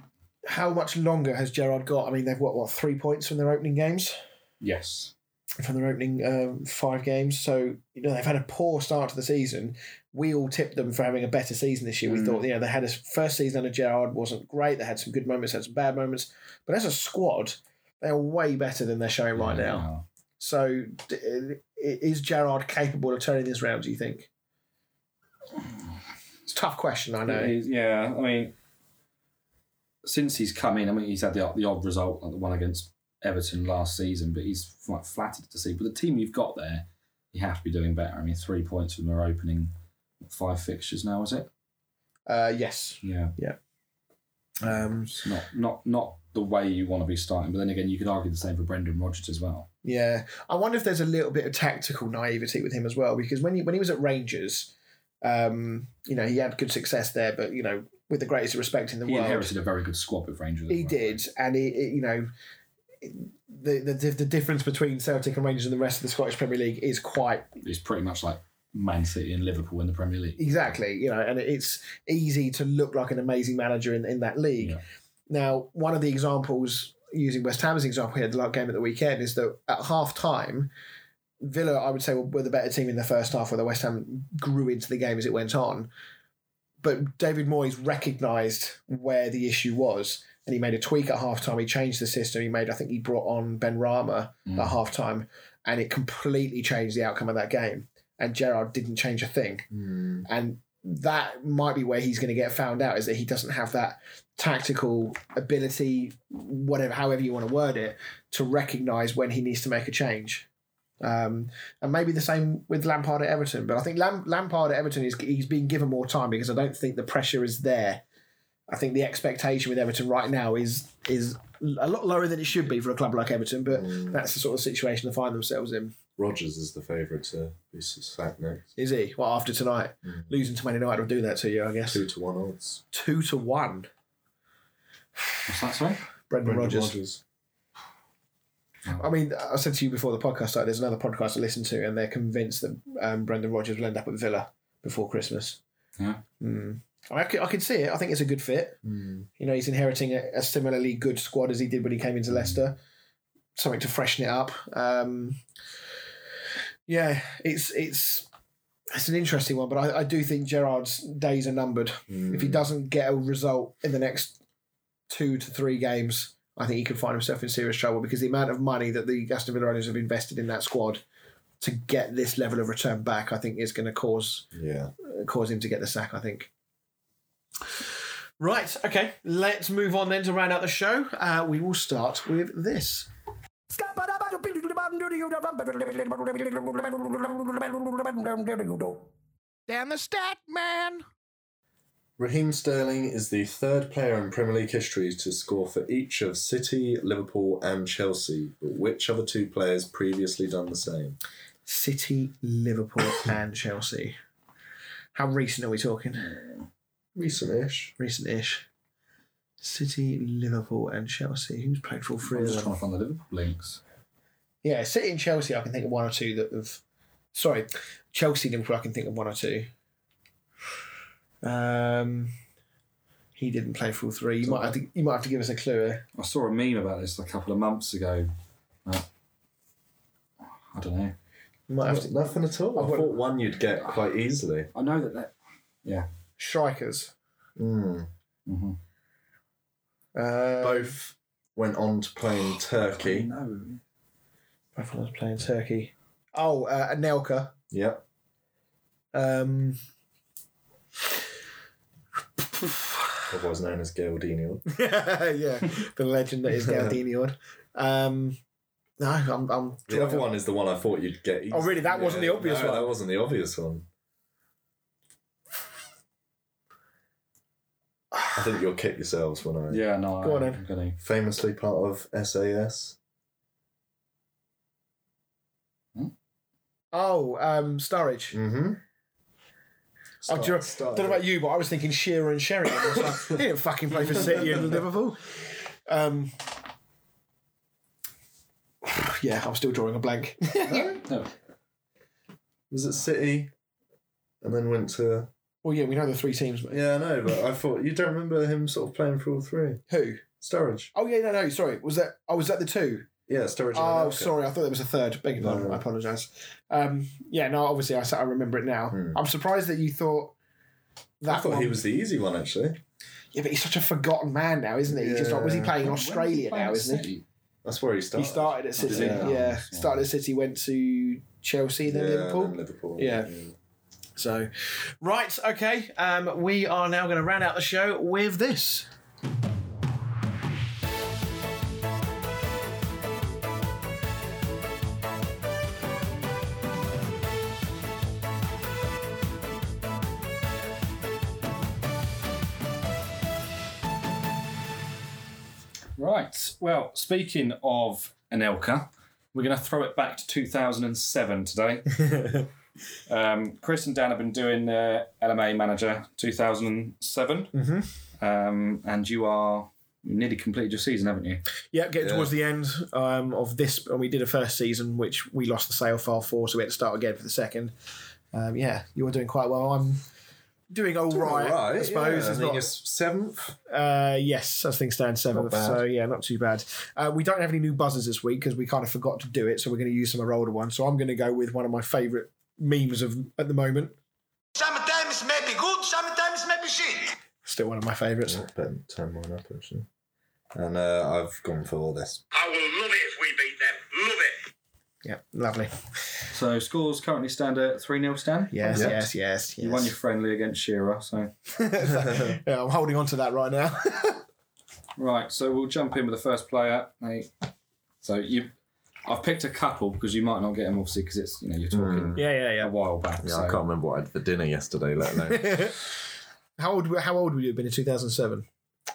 how much longer has Gerrard got? I mean, they've got what three points from their opening games. yes. from their opening um, five games. So you know they've had a poor start to the season. We all tipped them for having a better season this year. We Mm. thought you know they had a first season under Gerrard wasn't great. They had some good moments, had some bad moments, but as a squad, they are way better than they're showing right Yeah, now. So d- is Gerrard capable of turning this round? Do you think? It's a tough question. I know. Is, yeah, I mean, since he's come in, I mean, he's had the, the odd result, like the one against Everton last season, but he's quite flattered to see. But the team you've got there, you have to be doing better. I mean, three points from their opening five fixtures now, is it? Uh, yes. Yeah. Yeah, Um, it's not not not the way you want to be starting. But then again, you could argue the same for Brendan Rodgers as well. Yeah, I wonder if there's a little bit of tactical naivety with him as well, because when he when he was at Rangers, um, you know, he had good success there, but you know, with the greatest respect in the He world, He inherited a very good squad with Rangers. he well. did, and he, he- you know, the, the the difference between Celtic and Rangers and the rest of the Scottish Premier League is quite It's pretty much like Man City and Liverpool in the Premier League. exactly, you know, and it's easy to look like an amazing manager in in that league. Yeah. Now, one of the examples using West Ham's example here, the game at the weekend, is that at half time, Villa, I would say, were the better team in the first half, where the West Ham grew into the game as it went on. But David Moyes recognised where the issue was, and he made a tweak at halftime. He changed the system. He made, I think, he brought on Benrahma Mm. at halftime and it completely changed the outcome of that game. And Gerrard didn't change a thing and that might be where he's going to get found out is that he doesn't have that tactical ability whatever however you want to word it to recognize when he needs to make a change um, and maybe the same with Lampard at Everton but I think Lam- Lampard at Everton is he's being given more time because I don't think the pressure is there I think the expectation with Everton right now is is a lot lower than it should be for a club like Everton but that's the sort of situation they find themselves in Rodgers is the favourite to be sacked next. is he well after tonight losing to Man United will do that to you I guess Two to one odds. two to one What's that, sorry? Brendan, Brendan Rodgers. Rodgers. I mean, I said to you before the podcast started, there's another podcast to listen to, and they're convinced that um, Brendan Rodgers will end up at Villa before Christmas. Yeah. Mm. I, mean, I, can, I can see it. I think it's a good fit. You know, he's inheriting a, a similarly good squad as he did when he came into Leicester. Something to freshen it up. Um, yeah, it's it's it's an interesting one, but I, I do think Gerrard's days are numbered. If he doesn't get a result in the next two to three games, I think he could find himself in serious trouble because the amount of money that the Aston Villa owners have invested in that squad to get this level of return back, I think is going to cause Yeah. cause him to get the sack. I think. Right. Okay. Let's move on then to round out the show. Uh, we will start with this. Dan the Stat Man. Raheem Sterling is the third player in Premier League history to score for each of City, Liverpool, and Chelsea. But which other two players previously done the same? City, Liverpool, and Chelsea. How recent are we talking? Recent-ish. Recent-ish. City, Liverpool, and Chelsea. Who's played for all three I'm just trying to find the Liverpool links. Yeah, City and Chelsea. I can think of one or two that have. Sorry, Chelsea, Liverpool. I can think of one or two. Um, he didn't play for all three. You might have to. You might have to give us a clue. Here. I saw a meme about this a couple of months ago. Uh, I don't know. You might have to. Nothing at all. I I've got- thought one you'd get quite easily. I know that. that yeah. Strikers. Mm. Mm-hmm. Uh, Both went on to play in Turkey. No. Both of us playing Turkey. Oh, uh, Anelka. Yep. Um, Otherwise known as Galdino. yeah, the legend that is Galdini. Um, no, I'm. I'm The other one is the one I thought you'd get. Oh, really? That wasn't the obvious no, one? That wasn't the obvious one. I think you'll kick yourselves when I Yeah, no. Go on I'm then. gonna. famously part of SAS. Oh, um, Sturridge. Mm-hmm. Oh, do you, don't know about you, but I was thinking Shearer and Sheringham. I was like, he didn't fucking play for City and Liverpool. Um, yeah, I'm still drawing a blank. No. Was it City? And then went to. well, yeah, we know the three teams. Mate. Yeah, I know, but I thought you don't remember him sort of playing for all three. Who? Sturridge. Oh yeah, no, no. Sorry, was that? Oh, was that the two? Yeah, Sturridge. and Oh, Anelka. sorry. I thought there was a third. Beg your pardon. no. I apologise. Um, yeah, no. Obviously, I, I remember it now. Hmm. I'm surprised that you thought that I thought one. he was the easy one actually. Yeah, but he's such a forgotten man now, isn't he? He's just like, was he playing in When did Australia now, isn't he? That's where he started. He started at City. did Yeah, yeah. Started at City, went to Chelsea, then yeah, Liverpool. then Liverpool. Yeah. So, right, okay. Um, we are now going to round out the show with this. Right. Well, speaking of Anelka, we're going to throw it back to 2007 today. um, Chris and Dan have been doing uh, LMA Manager 2007, Mm-hmm. um, and you are you nearly completed your season, haven't you? Yeah, getting Yeah. towards the end um, of this, and we did a first season, which we lost the sale file for, so we had to start again for the second. Um, yeah, you're doing quite well. I'm doing all right, I suppose. Yeah. It's I mean, not- it's seventh. Uh, yes, as things stand, seventh. So yeah, not too bad. Uh, we don't have any new buzzers this week because we kind of forgot to do it. So we're going to use some of our older ones. So I'm going to go with one of my favourite memes of at the moment. Sometimes maybe good, sometimes maybe shit. Still one of my favourites. Better turn mine up actually. And uh, I've gone for all this. I will love it if we beat them. Love it. Yeah, lovely. So scores currently stand at 3 0 Stan. Yes, yes, yes, yes. You won your friendly against Shearer. So yeah, I'm holding on to that right now. right, so we'll jump in with the first player. Hey, So you, I've picked a couple because you might not get them obviously because it's you know you're hmm. talking yeah, yeah, a yeah. while back. Yeah, so. I can't remember what I had for dinner yesterday, let alone. how old? How old would you have been in 2007?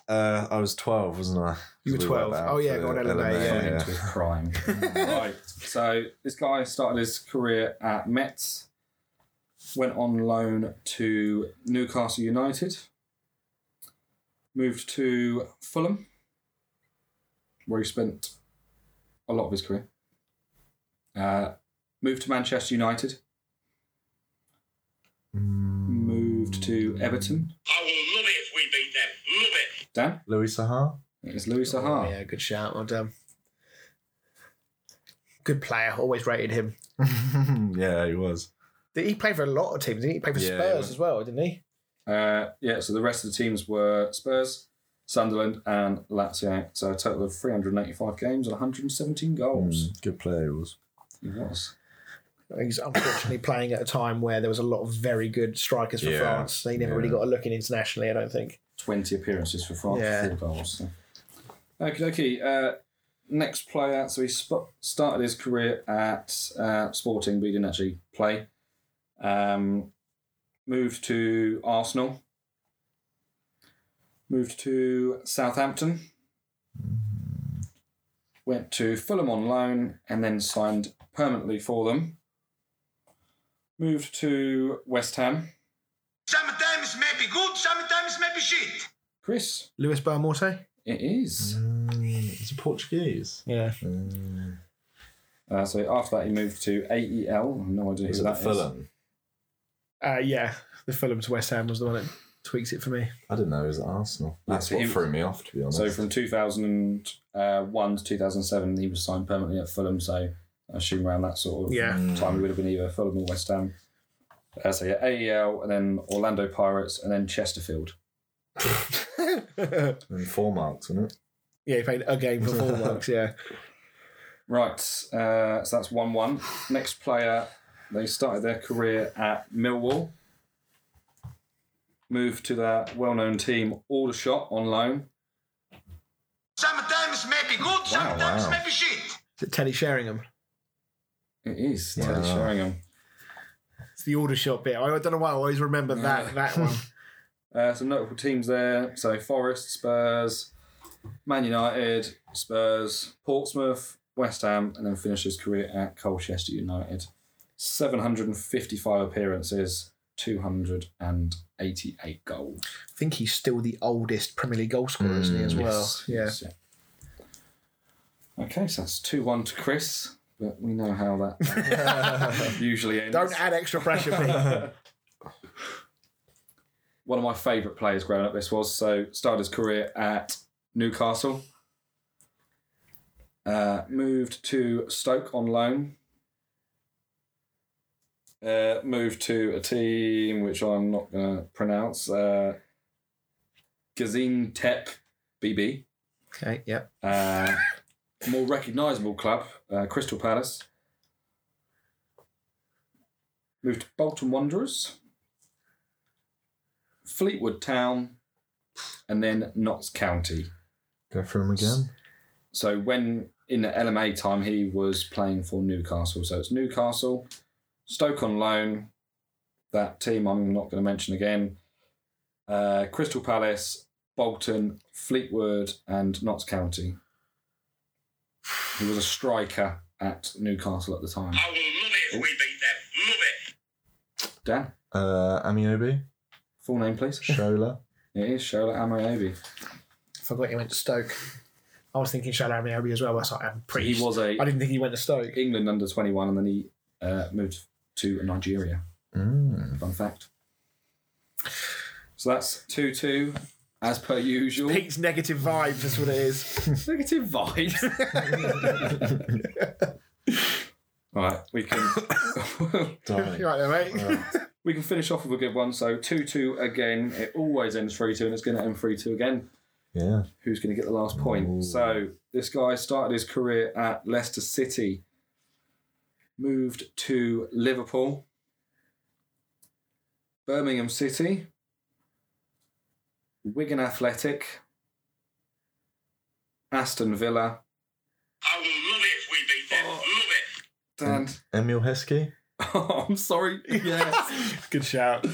Uh, I was 12, wasn't I? You were 12. went out Oh, yeah, for go on, LMA, yeah. into his prime. right. So this guy started his career at Metz, went on loan to Newcastle United, moved to Fulham, where he spent a lot of his career. Uh, moved to Manchester United, moved moved to Everton. I will love it if we beat them. Love it. Dan? Louis Saha. It's Louis Oh, yeah, good shout. Well done. Good player. Always rated him. yeah, he was. Did he play for a lot of teams? Didn't he? he play for Yeah, Spurs he as well, didn't he? Uh, yeah, so the rest of the teams were Spurs, Sunderland, and Lazio. So a total of 385 games and 117 goals. Mm, good player he was. He was. He's unfortunately playing at a time where there was a lot of very good strikers for Yeah, France. They he never really got a look in internationally, I don't think. 20 appearances for France, Yeah. four goals. So. Okay, okay. Uh, next player. So he sp- started his career at uh, Sporting, but he didn't actually play. Um, moved to Arsenal. Moved to Southampton. Went to Fulham on loan and then signed permanently for them. Moved to West Ham. Sometimes maybe good, sometimes maybe shit. Chris, Luis Boa Morte? it is. Mm, he's a Portuguese. Yeah. Mm, Uh, so after that, he moved to AEL. No idea was who it that is. Fulham? Uh, yeah. The Fulham to West Ham was the one that tweaks it for me. I didn't know he was Arsenal. That's so what he- threw me off, to be honest. So from 2001 to 2007, he was signed permanently at Fulham. So I assume around that sort of Yeah. time, he would have been either Fulham or West Ham. Uh, so yeah, AEL, and then Orlando Pirates, and then Chesterfield. and four marks, wasn't it? Yeah, he played a game for four marks, yeah. Right, uh, so that's 1 1. Next player, they started their career at Millwall. Moved to their well known team Aldershot on loan. Sometimes maybe good, sometimes wow. maybe shit. Is it Teddy Sheringham? It is Teddy Wow. Sheringham. It's the Aldershot bit. I don't know why I always remember that that one. Uh, some notable teams there. So Forest, Spurs, Man United, Spurs, Portsmouth, West Ham, and then finished his career at Colchester United. 755 appearances, 288 goals. I think he's still the oldest Premier League goal scorer, isn't he, as well? Yes, Yeah. yes, yeah. Okay, so that's 2 1 to Chris, but we know how that usually ends. Don't add extra pressure, Pete. one of my favourite players growing up this was. So started his career at Newcastle. Uh, moved to Stoke on loan. Uh, moved to a team which I'm not going to pronounce. Uh, Gaziantep BB. okay, yep. Uh, more recognisable club, uh, Crystal Palace. Moved to Bolton Wanderers, Fleetwood Town, and then Notts County. Go for him again. So when in the LMA time, he was playing for Newcastle. So it's Newcastle, Stoke on loan, that team I'm not going to mention again, uh, Crystal Palace, Bolton, Fleetwood, and Notts County. He was a striker at Newcastle at the time. I will love it if we beat them. Love it. Dan, Uh, Ameobi, full name please. Shola. It is Shola Ameobi. Forgot he went to Stoke. I was thinking Shadow Abbey as well. That's like, I'm pretty. He was a I didn't think he went to Stoke. England under 21 and then he uh, moved to Nigeria. Mm. Fun fact. So that's 2 2, as per usual. Pete's negative vibes. That's what it is. Negative vibes. right, we can Darling. You right there, mate? we can finish off with a good one. So 2 2 again. It always ends 3 2 and it's going to end 3 2 again. Yeah. Who's going to get the last point? Ooh. So this guy started his career at Leicester City, moved to Liverpool, Birmingham City, Wigan Athletic, Aston Villa, I will love it if we beat them. Oh. Love it. and Emile Heskey. oh, I'm sorry. Yes, Good shout.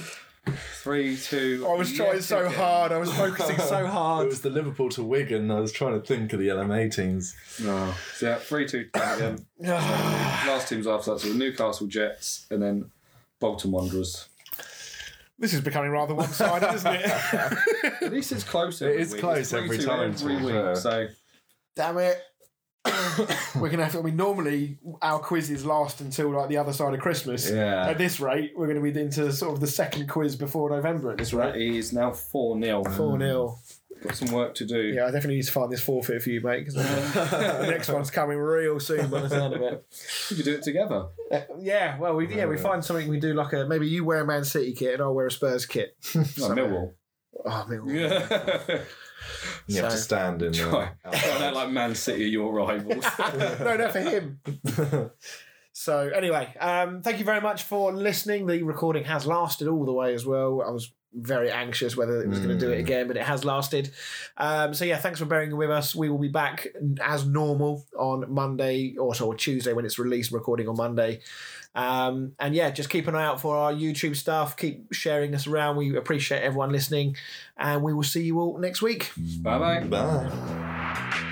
three, two. I was trying yet so again. hard. I was focusing so hard. It was the Liverpool to Wigan. I was trying to think of the LMA teams. No, so yeah, three, two again. Last teams after that, so the Newcastle Jets, and then Bolton Wanderers. This is becoming rather one-sided, isn't it? At least it's close. It every is week. close It's every time, Every to be week. fair. So Damn it. we're gonna have to. I mean, normally our quizzes last until like the other side of Christmas. Yeah. At this rate, we're going to be into sort of the second quiz before November. At this rate, is now 4 0. four 0 Got some work to do. Yeah, I definitely need to find this forfeit for you, mate. Because the next one's coming real soon. By the sound of it. We could do it together. Uh, yeah, well, we yeah we find something we do like a maybe you wear a Man City kit and I'll wear a Spurs kit. Like Millwall. Oh, I mean, Yeah. You have to stand in. Try. Uh, Try that like Man City are your rivals. no, no, for him. so anyway, um, thank you very much for listening. The recording has lasted all the way as well. I was very anxious whether it was going to do it again, but it has lasted. Um, so yeah, thanks for bearing with us. We will be back as normal on Monday or so or Tuesday when it's released. Recording on Monday. Um, and yeah, just keep an eye out for our YouTube stuff. Keep sharing us around. We appreciate everyone listening, and we will see you all next week. bye bye. Bye.